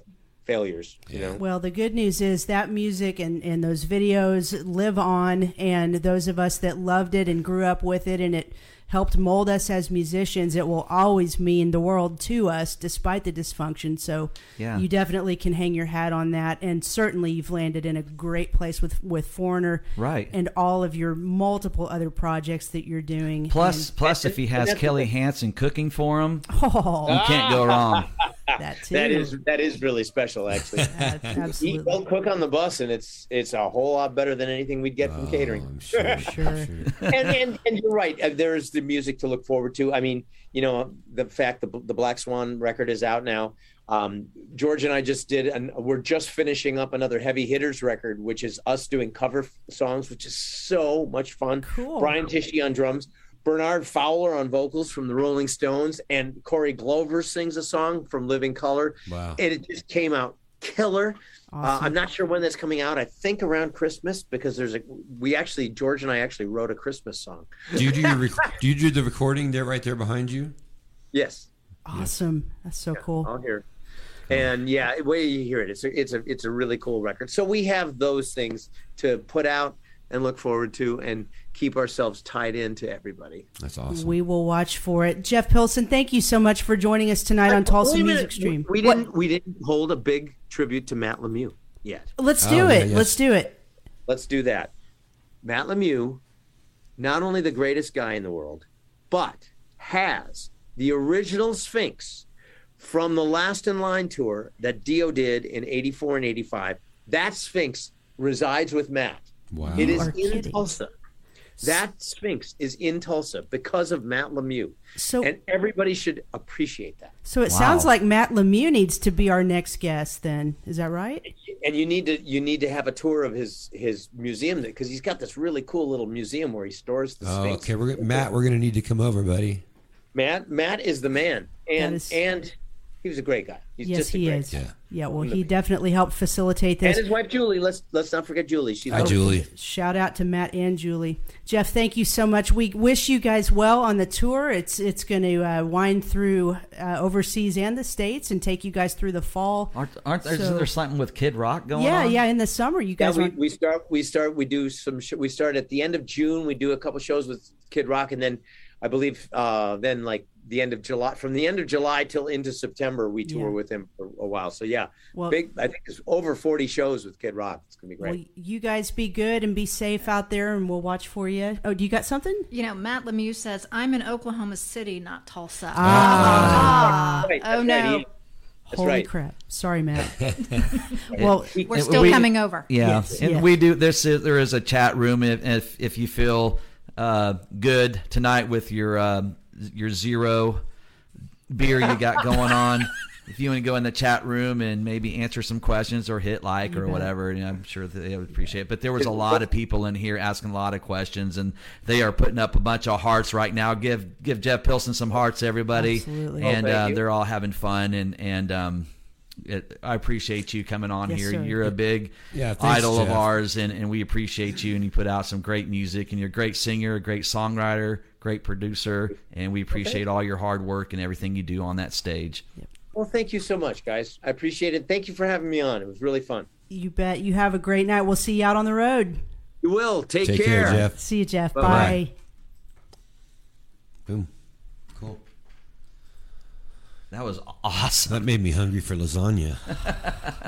Speaker 5: failures. You know,
Speaker 4: Well, the good news is that music and, and those videos live on, and those of us that loved it and grew up with it, and it helped mold us as musicians, it will always mean the world to us despite the dysfunction. So
Speaker 3: Yeah.
Speaker 4: you definitely can hang your hat on that, and certainly you've landed in a great place with with Foreigner,
Speaker 3: Right.
Speaker 4: And all of your multiple other projects that you're doing.
Speaker 3: Plus,
Speaker 4: And-
Speaker 3: plus, if he has Kelly Hansen cooking for him, (laughs)
Speaker 4: oh,
Speaker 3: you can't go wrong. (laughs) (laughs)
Speaker 4: that too.
Speaker 5: that is that is really special, actually. (laughs) Eat,
Speaker 4: absolutely.
Speaker 5: don't cook on the bus, and it's it's a whole lot better than anything we'd get from catering.
Speaker 1: Oh, I'm (laughs) sure,
Speaker 4: Sure.
Speaker 5: and, and and you're right. Uh, There's the music to look forward to. I mean, you know, the fact that the Black Swan record is out now. Um, George and I just did, and we're just finishing up another Heavy Hitters record, which is us doing cover f- songs, which is so much fun.
Speaker 4: Cool.
Speaker 5: Brian Tichy on drums, Bernard Fowler on vocals from the Rolling Stones, and Corey Glover sings a song from Living Colour.
Speaker 1: Wow.
Speaker 5: And it just came out killer. Uh,
Speaker 4: Awesome.
Speaker 5: I'm not sure when that's coming out. I think around Christmas because there's a we actually George and I actually wrote a Christmas song.
Speaker 1: Do you do your (laughs) rec- do you do the recording there right there behind you?
Speaker 5: Yes,
Speaker 4: Awesome. That's so cool.
Speaker 5: I'll hear. And yeah, way you hear it, it's a it's a it's a really cool record. So we have those things to put out and look forward to, and keep ourselves tied into everybody.
Speaker 1: That's awesome.
Speaker 4: We will watch for it. Jeff Pilson, thank you so much for joining us tonight on Tulsa
Speaker 5: Wait a minute.
Speaker 4: Music Stream.
Speaker 5: We
Speaker 4: What-
Speaker 5: didn't we didn't hold a big tribute to Matt Lemieux yet.
Speaker 4: Let's
Speaker 1: Oh,
Speaker 4: do
Speaker 1: yeah,
Speaker 4: it.
Speaker 1: yes.
Speaker 4: Let's do it.
Speaker 5: Let's do that. Matt Lemieux, not only the greatest guy in the world, but has the original Sphinx from the Last in Line tour that Dio did in 84 and 85. That Sphinx resides with Matt.
Speaker 1: Wow.
Speaker 5: It is in
Speaker 4: kidding.
Speaker 5: Tulsa. That Sphinx is in Tulsa because of Matt Lemieux.
Speaker 4: So,
Speaker 5: And everybody should appreciate that.
Speaker 4: so it
Speaker 3: Wow.
Speaker 4: sounds like Matt Lemieux needs to be our next guest. Then is that right?
Speaker 5: and you need to you need to have a tour of his his museum because he's got this really cool little museum where he stores the
Speaker 1: Oh,
Speaker 5: Sphinx.
Speaker 1: okay. We're Matt. We're gonna need to come over, buddy.
Speaker 5: Matt Matt is the man, and
Speaker 4: is-
Speaker 5: and he was a great guy. He's
Speaker 4: yes,
Speaker 5: just a
Speaker 4: he
Speaker 5: great
Speaker 4: is.
Speaker 5: guy.
Speaker 1: Yeah.
Speaker 4: Yeah. Well, he definitely helped facilitate this.
Speaker 5: And
Speaker 4: this.
Speaker 5: his wife Julie. Let's let's not forget Julie. She's
Speaker 1: Hi, Julie.
Speaker 4: Shout out to Matt and Julie. Jeff, thank you so much. We wish you guys well on the tour. It's it's going to uh, wind through uh, overseas and the states and take you guys through the fall.
Speaker 3: Aren't, aren't
Speaker 4: So-
Speaker 3: isn't there something with Kid Rock going
Speaker 4: yeah,
Speaker 3: on?
Speaker 4: yeah. In the summer, you
Speaker 5: Yeah,
Speaker 4: guys
Speaker 5: we, we start we start we do some sh- we start at the end of June. We do a couple shows with Kid Rock, and then I believe uh, then like the end of July. From the end of July till into September, we tour
Speaker 4: Yeah.
Speaker 5: with him for a while. So yeah,
Speaker 4: Well-
Speaker 5: big. I think it's over forty shows with Kid Rock. It's gonna be great.
Speaker 4: Well, you guys be good and be safe out there, and we'll watch for you. Oh, do you got something?
Speaker 7: You know, Matt Lemieux says, I'm in Oklahoma City, not Tulsa.
Speaker 4: Ah,
Speaker 5: Right,
Speaker 7: oh, no.
Speaker 5: right. That's
Speaker 4: holy
Speaker 5: right.
Speaker 4: crap! Sorry, Matt. (laughs) (laughs) well,
Speaker 7: We're still
Speaker 3: we-
Speaker 7: coming over.
Speaker 3: Yeah,
Speaker 4: Yes,
Speaker 3: and
Speaker 4: yes.
Speaker 3: we do. There's a, there is a chat room if if, if you feel uh, good tonight with your um your zero beer you got going on. If you want to go in the chat room and maybe answer some questions or hit like or whatever, you know, I'm sure that they would appreciate it. But there was a lot of people in here asking a lot of questions, and they are putting up a bunch of hearts right now. Give give Jeff Pilson some hearts, everybody,
Speaker 4: Absolutely.
Speaker 3: and
Speaker 5: Oh,
Speaker 3: uh, they're all having fun and and um, it, I appreciate you coming on
Speaker 4: Yes,
Speaker 3: here.
Speaker 4: sir.
Speaker 3: You're a big
Speaker 1: Yeah, thanks,
Speaker 3: idol of ours, and, and we appreciate you. And you put out some great music, and you're a great singer, a great songwriter, great producer, and we appreciate all your hard work and everything you do on that stage.
Speaker 5: Well, thank you so much, guys. I appreciate it. Thank you for having me on. It was really fun.
Speaker 4: you bet. You have a great night. We'll see you out on the road.
Speaker 5: You will take,
Speaker 1: Take care, Jeff.
Speaker 4: See you, Jeff.
Speaker 5: Bye-bye.
Speaker 4: Bye.
Speaker 1: Boom. Cool.
Speaker 3: That was awesome.
Speaker 1: That made me hungry for lasagna.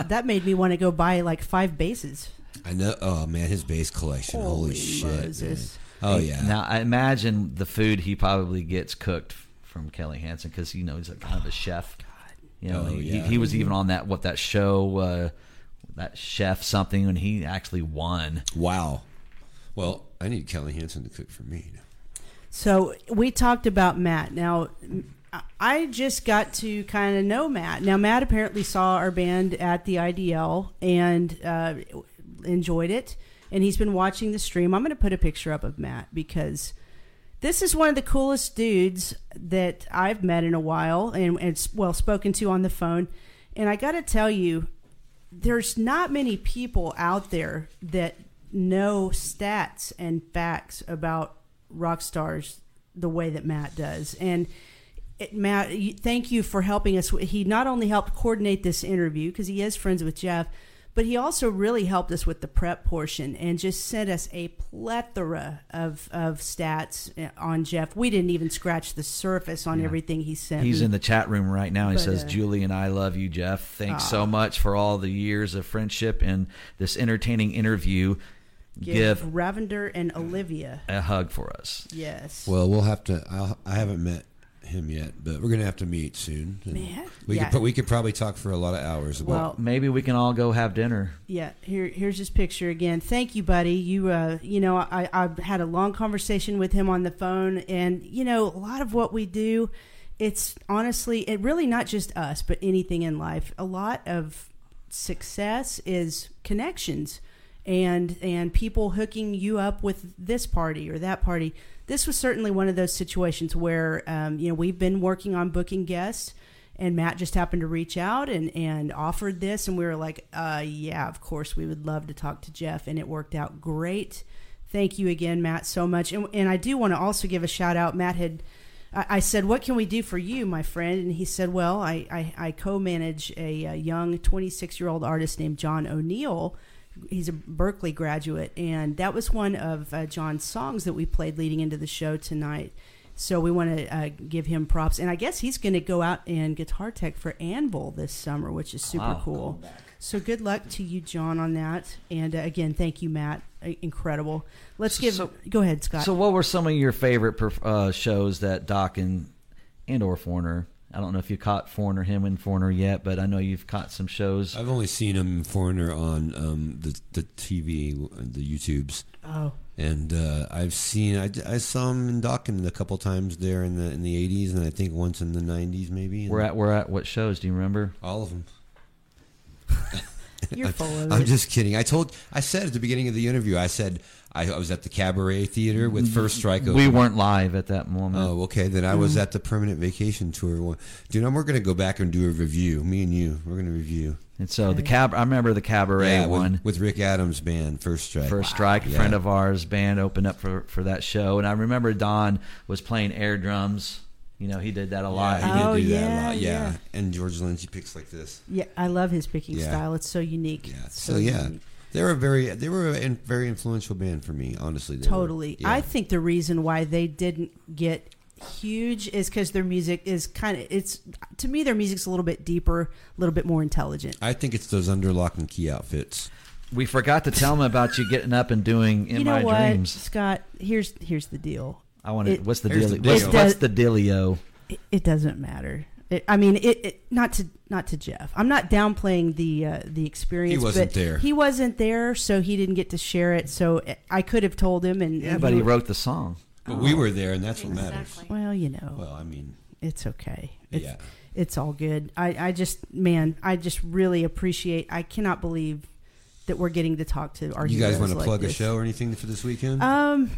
Speaker 1: (laughs)
Speaker 4: That made me want to go buy like five basses.
Speaker 1: I know. Oh man, his bass collection. Holy,
Speaker 4: Holy
Speaker 1: shit.
Speaker 4: Moses.
Speaker 1: Oh yeah.
Speaker 3: Now I imagine the food he probably gets cooked from Kelly Hansen because you know he's like kind of a chef. You know,
Speaker 1: Oh,
Speaker 3: he,
Speaker 1: yeah.
Speaker 3: he was even on that what that show, uh, that chef something, and he actually won.
Speaker 1: wow. Well, I need Kelly Hansen to cook for me.
Speaker 4: So we talked about Matt. Now, I just got to kind of know Matt. Now, Matt apparently saw our band at the IDL and uh, enjoyed it, and he's been watching the stream. I'm going to put a picture up of Matt because this is one of the coolest dudes that I've met in a while, and, and well spoken to on the phone. And I got to tell you, there's not many people out there that know stats and facts about rock stars the way that Matt does. And it, Matt, thank you for helping us. He not only helped coordinate this interview because he is friends with Jeff, but he also really helped us with the prep portion and just sent us a plethora of, of stats uh, on Jeff. We didn't even scratch the surface on everything he sent.
Speaker 3: He's
Speaker 4: me.
Speaker 3: in the chat room right now. He
Speaker 4: But,
Speaker 3: says,
Speaker 4: uh,
Speaker 3: "Julie and I love you, Jeff. Thanks
Speaker 4: Aw.
Speaker 3: so much for all the years of friendship and this entertaining interview.
Speaker 4: give,
Speaker 3: Give
Speaker 4: Ravender and Olivia.
Speaker 3: a hug for us."
Speaker 4: Yes.
Speaker 1: Well, we'll have to. I'll, I haven't met him yet, but we're gonna have to meet soon. And
Speaker 4: Man,
Speaker 1: we
Speaker 4: yeah.
Speaker 1: could. We could probably talk for a lot of hours about.
Speaker 4: Well,
Speaker 3: Maybe we can all go have dinner.
Speaker 4: Yeah, here here's his picture again. Thank you, buddy. You uh you know, I I've had a long conversation with him on the phone and you know, a lot of what we do it's honestly it really not just us, but anything in life. A lot of success is connections and and people hooking you up with this party or that party. This was certainly one of those situations where um, you know we've been working on booking guests, and Matt just happened to reach out and and offered this, and we were like, uh, yeah, of course we would love to talk to Jeff, and it worked out great. Thank you again, Matt, so much, and and I do want to also give a shout out. Matt had. I I said, "What can we do for you, my friend?" And he said, "Well, I, I, I co-manage a, a young 26-year-old artist named John O'Neill. He's a Berklee graduate, and that was one of uh, John's songs that we played leading into the show tonight. So we want to uh, give him props, and I guess he's going to go out and guitar tech for Anvil this summer, which is super
Speaker 3: Wow.
Speaker 4: cool. So good luck to you, John, on that. And uh, again, thank you, Matt. Incredible. Let's give.
Speaker 3: So-
Speaker 4: go ahead, Scott.
Speaker 3: So, what were some of your favorite perf- uh, shows that Dokken and or Foreigner? I don't know if you caught Foreigner, him and Foreigner yet, but I know you've caught some shows.
Speaker 1: I've only seen him foreigner on um, the the TV, the YouTubes,
Speaker 4: oh,
Speaker 1: and uh, I've seen. I, I saw him in Dokken a couple times there in the in the '80s, and I think once in the '90s, maybe.
Speaker 3: We're at we're at what shows? Do you remember?
Speaker 1: all of them. (laughs)
Speaker 4: you're (laughs) full of
Speaker 1: I'm
Speaker 4: it.
Speaker 1: just kidding. I told, I said at the beginning of the interview, I said I, I was at the Cabaret Theater with mm-hmm. First Strike.
Speaker 3: We weren't live at that moment.
Speaker 1: Oh, okay. Then I was mm-hmm. at the permanent vacation tour. Dude, we're going to go back and do a review. Me and you, we're going to review.
Speaker 3: And so the cab, I remember the cabaret
Speaker 1: Yeah, with,
Speaker 3: one.
Speaker 1: with Rick Adams' band, First Strike.
Speaker 3: First Strike, a
Speaker 1: Yeah.
Speaker 3: friend of ours, band opened up for, for that show, and I remember Don was playing air drums. You know, he did that a lot.
Speaker 1: Yeah, he
Speaker 4: Oh,
Speaker 1: did do oh, that
Speaker 4: yeah,
Speaker 1: a lot. Yeah.
Speaker 4: yeah.
Speaker 1: And George Lindsay picks like this.
Speaker 4: Yeah, I love his picking
Speaker 1: Yeah.
Speaker 4: style. It's so unique.
Speaker 1: Yeah.
Speaker 4: It's
Speaker 1: So, yeah,
Speaker 4: unique.
Speaker 1: They were a very they were a in- very influential band for me. Honestly, they were.
Speaker 4: Totally.
Speaker 1: Yeah.
Speaker 4: I think the reason why they didn't get huge is because their music is kind of it's to me their music's a little bit deeper, a little bit more intelligent.
Speaker 1: I think it's those under lock and key outfits.
Speaker 3: We forgot to tell them about you getting up and doing in
Speaker 4: you know
Speaker 3: my
Speaker 4: what,
Speaker 3: dreams.
Speaker 4: Scott? Here's here's the deal.
Speaker 3: I want to. What's the
Speaker 1: Here's
Speaker 3: deal?
Speaker 1: the
Speaker 3: What's,
Speaker 1: deal.
Speaker 3: what's
Speaker 4: It
Speaker 3: the dealio?
Speaker 4: It, it doesn't matter. It, I mean, it, it not to not to Jeff. I'm not downplaying the uh, the experience.
Speaker 1: He wasn't
Speaker 4: but
Speaker 1: there.
Speaker 4: He wasn't there, so he didn't get to share it. So I could have told him, and
Speaker 3: Yeah,
Speaker 4: and
Speaker 3: but he
Speaker 4: would-
Speaker 3: wrote the song.
Speaker 1: But we were there, and that's what matters.
Speaker 4: Well, you know,
Speaker 1: Well, I mean,
Speaker 4: it's okay. It's,
Speaker 1: yeah.
Speaker 4: it's all good. I, I just, man, I just really appreciate. I cannot believe that we're getting to talk to our.
Speaker 1: You guys want to
Speaker 4: like
Speaker 1: plug a show or anything for this weekend?
Speaker 4: Um,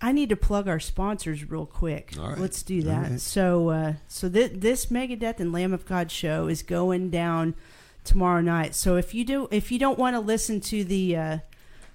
Speaker 4: I need to plug our sponsors real quick.
Speaker 1: All right.
Speaker 4: Let's do that.
Speaker 1: right.
Speaker 4: So, uh, so th- this Megadeth and Lamb of God show is going down tomorrow night. So if you do, if you don't want to listen to the uh,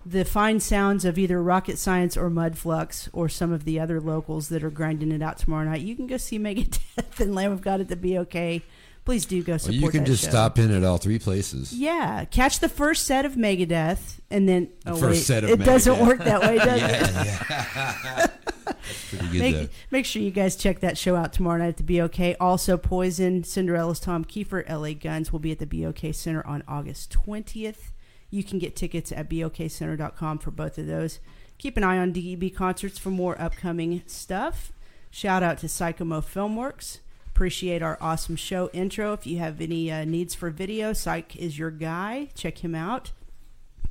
Speaker 4: the fine sounds of either Rocket Science or Mudflux or some of the other locals that are grinding it out tomorrow night, you can go see Megadeth (laughs) and Lamb of God at the BOK. Please do go
Speaker 1: Well,
Speaker 4: support.
Speaker 1: you can just
Speaker 4: show.
Speaker 1: stop in at all three places.
Speaker 4: Yeah, catch the first set of Megadeth, and then
Speaker 1: The
Speaker 4: oh
Speaker 1: first
Speaker 4: wait,
Speaker 1: set of
Speaker 4: it doesn't work that way, (laughs) does it?
Speaker 1: yeah, yeah. That's pretty good.
Speaker 4: Make, make sure you guys check that show out tomorrow night at the BOK. Also, Poison, Cinderella's Tom Kiefer, LA Guns will be at the BOK Center on August 20th. You can get tickets at BOKCenter.com for both of those. Keep an eye on DEB concerts for more upcoming stuff. Shout out to Sykemo Filmworks. Appreciate our awesome show intro. If you have any uh, needs for video, Psych is your guy. Check him out.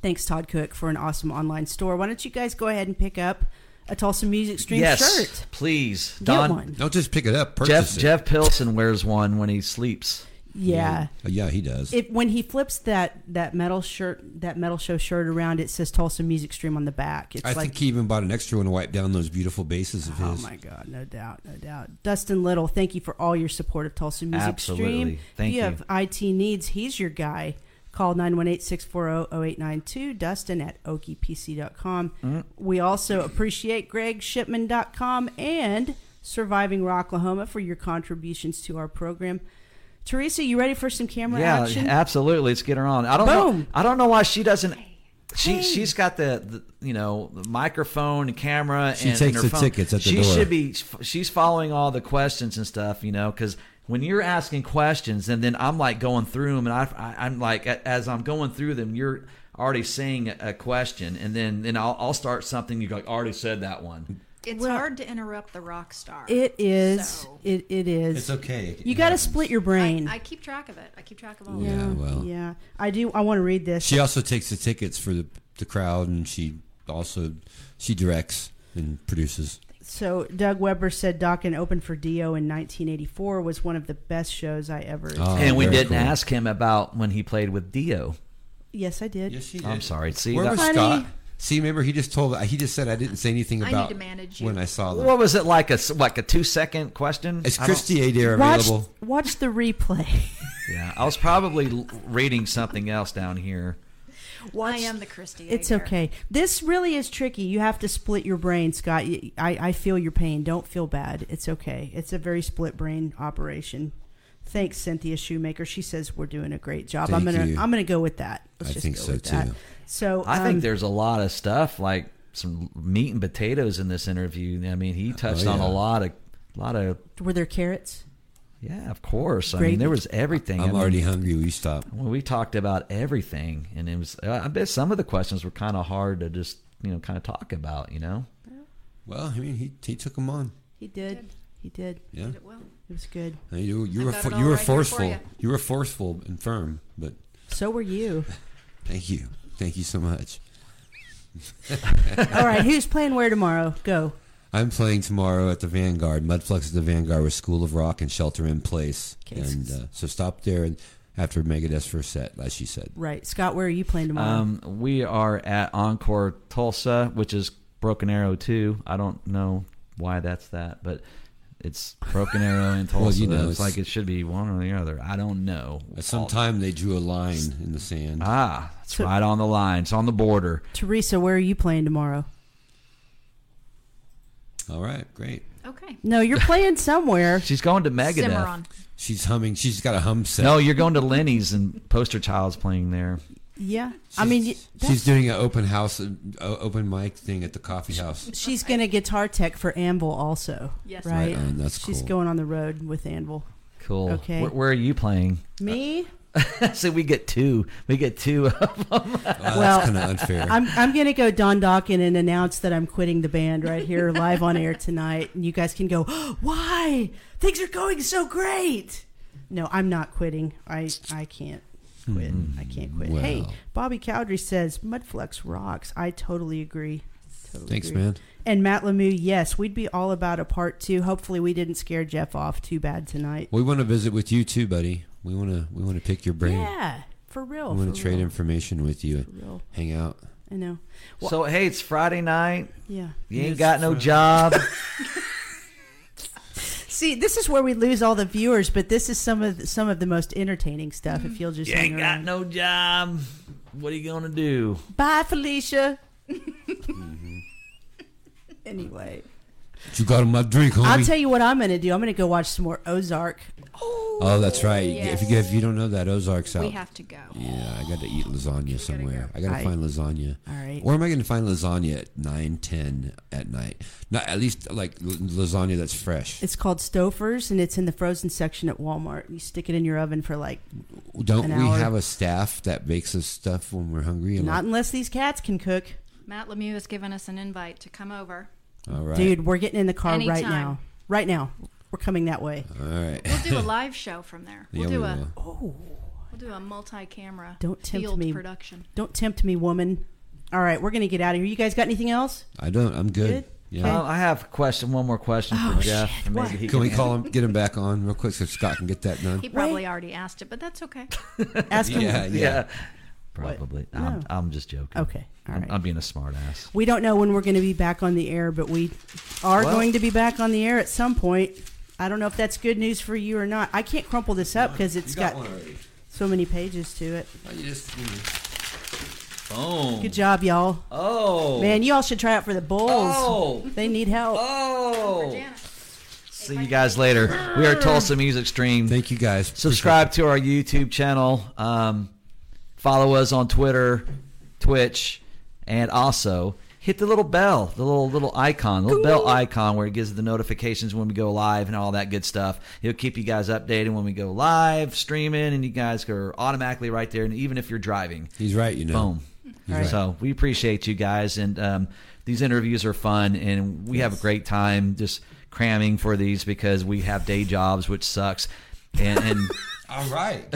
Speaker 4: Thanks, Todd Cook, for an awesome online store. Why don't you guys go ahead and pick up a Tulsa Music Stream
Speaker 3: yes,
Speaker 4: shirt?
Speaker 3: please.
Speaker 4: Get
Speaker 3: Don,
Speaker 4: one.
Speaker 1: Don't just pick it up.
Speaker 3: Jeff
Speaker 1: it.
Speaker 3: Jeff Pilson wears one when he sleeps.
Speaker 4: Yeah.
Speaker 1: Uh, yeah, he does.
Speaker 4: It, when he flips that, that metal shirt, that metal show shirt around, it says Tulsa Music Stream on the back. It's
Speaker 1: I
Speaker 4: like,
Speaker 1: think he even bought an extra one to wipe down those beautiful basses of
Speaker 4: oh
Speaker 1: his.
Speaker 4: Oh my god, no doubt, no doubt. Dustin Little, thank you for all your support of Tulsa Music
Speaker 3: Absolutely.
Speaker 4: Stream.
Speaker 3: Thank
Speaker 4: if you,
Speaker 3: you.
Speaker 4: have IT needs, he's your guy. Call 918-640-0892, Dustin at okiepc.com.
Speaker 3: Mm-hmm.
Speaker 4: We also appreciate greggshipman.com and Surviving Rocklahoma for your contributions to our program. Teresa, you ready for some camera
Speaker 3: yeah,
Speaker 4: action?
Speaker 3: absolutely. Let's get her on. I don't know.
Speaker 4: Boom.
Speaker 3: I don't know why she doesn't. She
Speaker 4: Hey.
Speaker 3: she's got the, the you know the microphone and camera.
Speaker 1: She
Speaker 3: and,
Speaker 1: takes
Speaker 3: and her
Speaker 1: the
Speaker 3: phone.
Speaker 1: tickets at the
Speaker 3: she
Speaker 1: door.
Speaker 3: should be. She's following all the questions and stuff. You know, because when you're asking questions and then I'm like going through them and I, I I'm like as I'm going through them, you're already saying a, a question and then then I'll, I'll start something. You go, like, already said that one.
Speaker 7: It's
Speaker 4: Well-
Speaker 7: hard to interrupt the rock star.
Speaker 4: It is.
Speaker 7: So-
Speaker 4: It, it is.
Speaker 1: It's okay. It
Speaker 4: You got to split your brain.
Speaker 7: I, I keep track of it. I keep track of all
Speaker 1: Yeah,
Speaker 7: of it.
Speaker 1: well.
Speaker 4: yeah. I do. I want to read this.
Speaker 1: She also takes the tickets for the, the crowd, and she also she directs and produces.
Speaker 4: So Doug Weber said Dokken opened for Dio in 1984 was one of the best shows I ever.
Speaker 1: Oh,
Speaker 3: and we didn't
Speaker 1: cool.
Speaker 3: ask him about when he played with Dio.
Speaker 4: yes, I did.
Speaker 1: Yes, she did.
Speaker 3: I'm sorry. See,
Speaker 1: Where
Speaker 3: that-
Speaker 1: was
Speaker 4: Honey.
Speaker 1: Scott? See, remember he just told he just said I didn't say anything
Speaker 7: I need
Speaker 1: about
Speaker 7: to manage you.
Speaker 1: when I saw them.
Speaker 3: What was it like a like a two second question?
Speaker 1: Is
Speaker 3: I don't-
Speaker 1: Christy Adair available?
Speaker 4: watch the replay. (laughs)
Speaker 3: Yeah, I was probably reading something else down here.
Speaker 7: I am the Christie.
Speaker 4: It's
Speaker 7: Adair.
Speaker 4: okay. This really is tricky. You have to split your brain, Scott. I feel your pain. Don't feel bad. It's okay. It's a very split brain operation. Thanks, Cynthia Shoemaker. She says we're doing a great job. I'm gonna
Speaker 1: you.
Speaker 4: I'm gonna go with that. Let's
Speaker 1: I
Speaker 4: just
Speaker 1: think
Speaker 4: go
Speaker 1: so,
Speaker 4: with that.
Speaker 1: too.
Speaker 4: So
Speaker 3: I
Speaker 4: um,
Speaker 3: think there's a lot of stuff like some meat and potatoes in this interview. I mean, he touched on
Speaker 1: Oh, yeah.
Speaker 3: a lot of a lot of
Speaker 4: were there carrots?
Speaker 3: yeah, of course. I mean, there was everything. I
Speaker 1: I'm
Speaker 3: mean,
Speaker 1: already hungry. We stopped.
Speaker 3: Well, we talked about everything, and it was. I bet some of the questions were kind of hard to just you know kind of talk about. You know,
Speaker 1: Well, I mean, he he took them on.
Speaker 4: He did. He did.
Speaker 1: Yeah,
Speaker 7: Did it well.
Speaker 4: It was good.
Speaker 1: And you you
Speaker 7: I
Speaker 1: were fo- you were
Speaker 7: right
Speaker 1: forceful.
Speaker 7: you.
Speaker 1: You were forceful and firm. But
Speaker 4: So were you. (laughs)
Speaker 1: thank you, thank you so much.
Speaker 4: All right, who's playing where tomorrow? Go.
Speaker 1: I'm playing tomorrow at the Vanguard. Mudflux is the Vanguard with School of Rock and Shelter in Place.
Speaker 4: Okay.
Speaker 1: And uh, so stop there and after Megadeth's first set, as she said.
Speaker 4: Right, Scott. Where are you playing tomorrow?
Speaker 3: um, we are at Encore Tulsa, which is Broken Arrow Two. I don't know why that's that, but it's Broken Arrow and Tulsa.
Speaker 1: Well, you know,
Speaker 3: it's,
Speaker 1: it's-
Speaker 3: like it should be one or the other. I don't know.
Speaker 1: At some time, they drew a line in the sand.
Speaker 3: Ah, it's
Speaker 4: So-
Speaker 3: right on the line. It's on the border.
Speaker 4: Teresa, where are you playing tomorrow?
Speaker 1: All right, great.
Speaker 7: Okay.
Speaker 4: No, you're playing somewhere. (laughs)
Speaker 3: She's going to Megadeth.
Speaker 7: Cimarron.
Speaker 1: She's humming. She's got a hum set.
Speaker 3: No, you're going to Lenny's and Poster Child's playing there.
Speaker 4: Yeah, I mean,
Speaker 1: She's doing an open house, uh, open mic thing at the coffee house.
Speaker 4: she's going to guitar tech for Anvil also.
Speaker 7: Yes.
Speaker 4: right.
Speaker 1: Right on, that's
Speaker 4: she's
Speaker 1: cool.
Speaker 4: going on the road with Anvil.
Speaker 3: Cool.
Speaker 4: Okay.
Speaker 3: Where, where are you playing?
Speaker 4: Me? (laughs)
Speaker 3: so we get two. We get two of them.
Speaker 1: Wow,
Speaker 4: Well,
Speaker 1: that's kind of unfair.
Speaker 4: I'm I'm gonna go Don Dokken and announce that I'm quitting the band right here (laughs) live on air tonight, and you guys can go. (gasps) Why? Things are going so great. No, I'm not quitting. I I can't quit. Mm-hmm. I can't quit. Hey, Bobby Cowdery says Mudflux rocks. I totally agree. Totally
Speaker 1: Thanks,
Speaker 4: agree.
Speaker 1: man.
Speaker 4: And Matt Lemieux, yes, we'd be all about a part two. Hopefully, we didn't scare Jeff off too bad tonight.
Speaker 1: We want to visit with you too, buddy. We want to we want to pick your brain.
Speaker 4: Yeah, for real.
Speaker 1: we want to trade
Speaker 4: real,
Speaker 1: information with you.
Speaker 4: For real.
Speaker 1: Hang out.
Speaker 4: I know. Well-
Speaker 3: so hey, it's Friday night.
Speaker 4: Yeah.
Speaker 3: You ain't got no job. (laughs)
Speaker 4: See, this is where we lose all the viewers, but this is some of the, some of the most entertaining stuff. If you'll just
Speaker 3: you
Speaker 4: hang
Speaker 3: ain't got
Speaker 4: around.
Speaker 3: no job. What are you gonna do?
Speaker 4: Bye, Felicia.
Speaker 1: Mm-hmm. (laughs)
Speaker 4: anyway,
Speaker 1: You got my drink, homie.
Speaker 4: I'll tell you what I'm going to do. I'm going to go watch some more Ozark.
Speaker 1: Oh, oh, that's right.
Speaker 7: Yes.
Speaker 1: If you if you don't know that Ozark's out.
Speaker 7: We have to go.
Speaker 1: yeah, I got to eat lasagna somewhere. I got to find lasagna.
Speaker 4: All right.
Speaker 1: Where am I going to find lasagna at nine ten at night? Not at least like lasagna that's fresh.
Speaker 4: It's called Stouffer's, and it's in the frozen section at Walmart. You stick it in your oven for like
Speaker 1: Don't
Speaker 4: an
Speaker 1: we
Speaker 4: hour.
Speaker 1: have a staff that bakes us stuff when we're hungry? And
Speaker 4: not
Speaker 1: like,
Speaker 4: unless these cats can cook.
Speaker 7: Matt Lemieux has given us an invite to come over.
Speaker 1: all right,
Speaker 4: Dude, we're getting in the car right now. Right now, we're coming that way.
Speaker 1: All right.
Speaker 7: We'll do a (laughs) live show from there. We'll do
Speaker 1: we
Speaker 7: a
Speaker 1: will.
Speaker 7: we'll do a multi-camera
Speaker 4: Don't tempt
Speaker 7: field
Speaker 4: me.
Speaker 7: production.
Speaker 4: Don't tempt me, woman. All right, we're going to get out of here. You guys got anything else?
Speaker 1: I don't. I'm good.
Speaker 4: Good?
Speaker 1: Yeah.
Speaker 3: Um, I have a question. One more question
Speaker 4: Oh,
Speaker 3: for Jeff.
Speaker 4: shit.
Speaker 3: and maybe
Speaker 4: What?
Speaker 3: he
Speaker 1: Can we
Speaker 3: can
Speaker 1: call (laughs) him, get him back on real quick so Scott can get that done?
Speaker 7: He probably already asked it, but that's okay. (laughs)
Speaker 4: Ask him.
Speaker 1: Yeah,
Speaker 3: Yeah, probably.
Speaker 4: No.
Speaker 3: I'm, I'm just joking.
Speaker 4: Okay. All
Speaker 3: I'm. I'm being a smart ass.
Speaker 4: We don't know when we're going to be back on the air, but we are
Speaker 3: Well-
Speaker 4: going to be back on the air at some point. I don't know if that's good news for you or not. I can't crumple this up because it's got,
Speaker 1: already.
Speaker 4: so many pages to it.
Speaker 1: you just, you know.
Speaker 3: Boom.
Speaker 4: Good job, y'all.
Speaker 3: Oh.
Speaker 4: Man, you all should try out for the Bulls.
Speaker 3: Oh.
Speaker 4: They need help.
Speaker 3: Oh. See you guys later. We are Tulsa Music Stream.
Speaker 1: Thank you guys.
Speaker 3: Subscribe to our YouTube channel. Um, follow us on Twitter, Twitch, and also hit the little bell, the little little icon, the little bell icon where it gives the notifications when we go live and all that good stuff. It'll keep you guys updated when we go live, streaming, and you guys are automatically right there. And even if you're driving,
Speaker 1: He's right, you know.
Speaker 3: boom.
Speaker 1: right.
Speaker 3: So we appreciate you guys, and um, these interviews are fun, and we have a great time just cramming for these because we have day jobs, which sucks. And, and (laughs)
Speaker 1: All right. (laughs)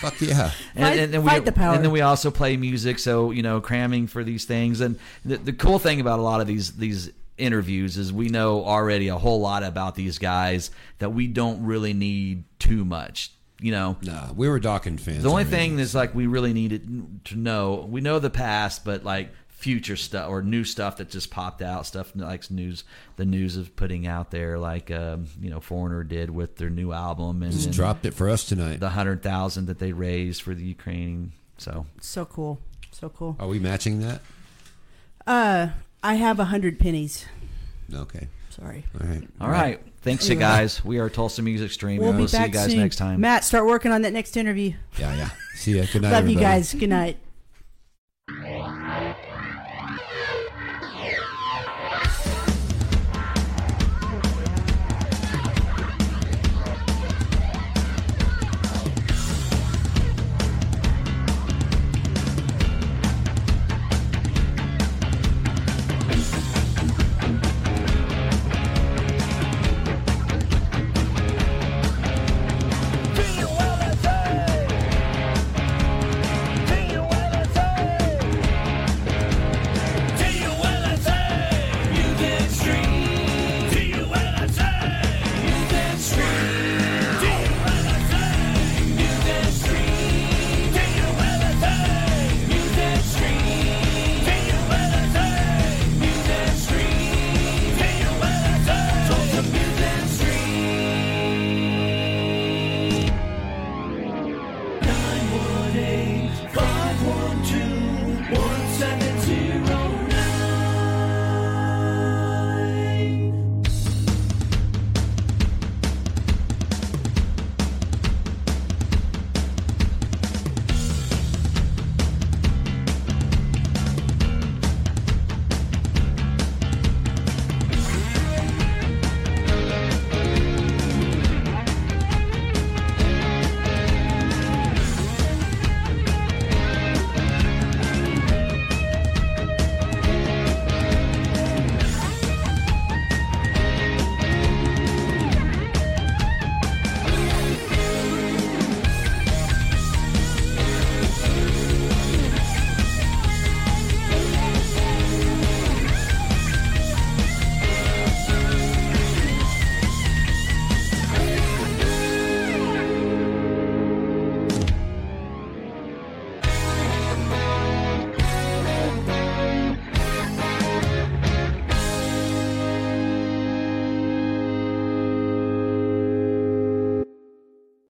Speaker 1: Fuck yeah.
Speaker 3: and,
Speaker 4: Fight-
Speaker 3: and then we
Speaker 4: fight the power.
Speaker 3: and then we also play music. So you know, cramming for these things. And the, the cool thing about a lot of these these interviews is we know already a whole lot about these guys that we don't really need too much. You know,
Speaker 1: Nah, we were Dokken fans.
Speaker 3: the only
Speaker 1: already.
Speaker 3: thing is like we really needed to know. We know the past, but like future stuff or new stuff that just popped out, stuff like news, the news is putting out there, like um, you know, Foreigner did with their new album and,
Speaker 1: just dropped it for us tonight.
Speaker 3: the hundred thousand that they raised for the Ukraine. So
Speaker 4: So cool. So cool.
Speaker 1: Are we matching that?
Speaker 4: Uh, I have a hundred pennies.
Speaker 1: Okay.
Speaker 4: Sorry.
Speaker 1: All right.
Speaker 3: all right, thanks you guys. We are Tulsa Music Stream.
Speaker 4: We'll
Speaker 3: and we'll see
Speaker 4: back
Speaker 3: you guys
Speaker 4: soon.
Speaker 3: next time.
Speaker 4: Matt, start working on that next interview.
Speaker 1: Yeah, yeah. See ya. Good (laughs) night.
Speaker 4: Love you guys. Good night.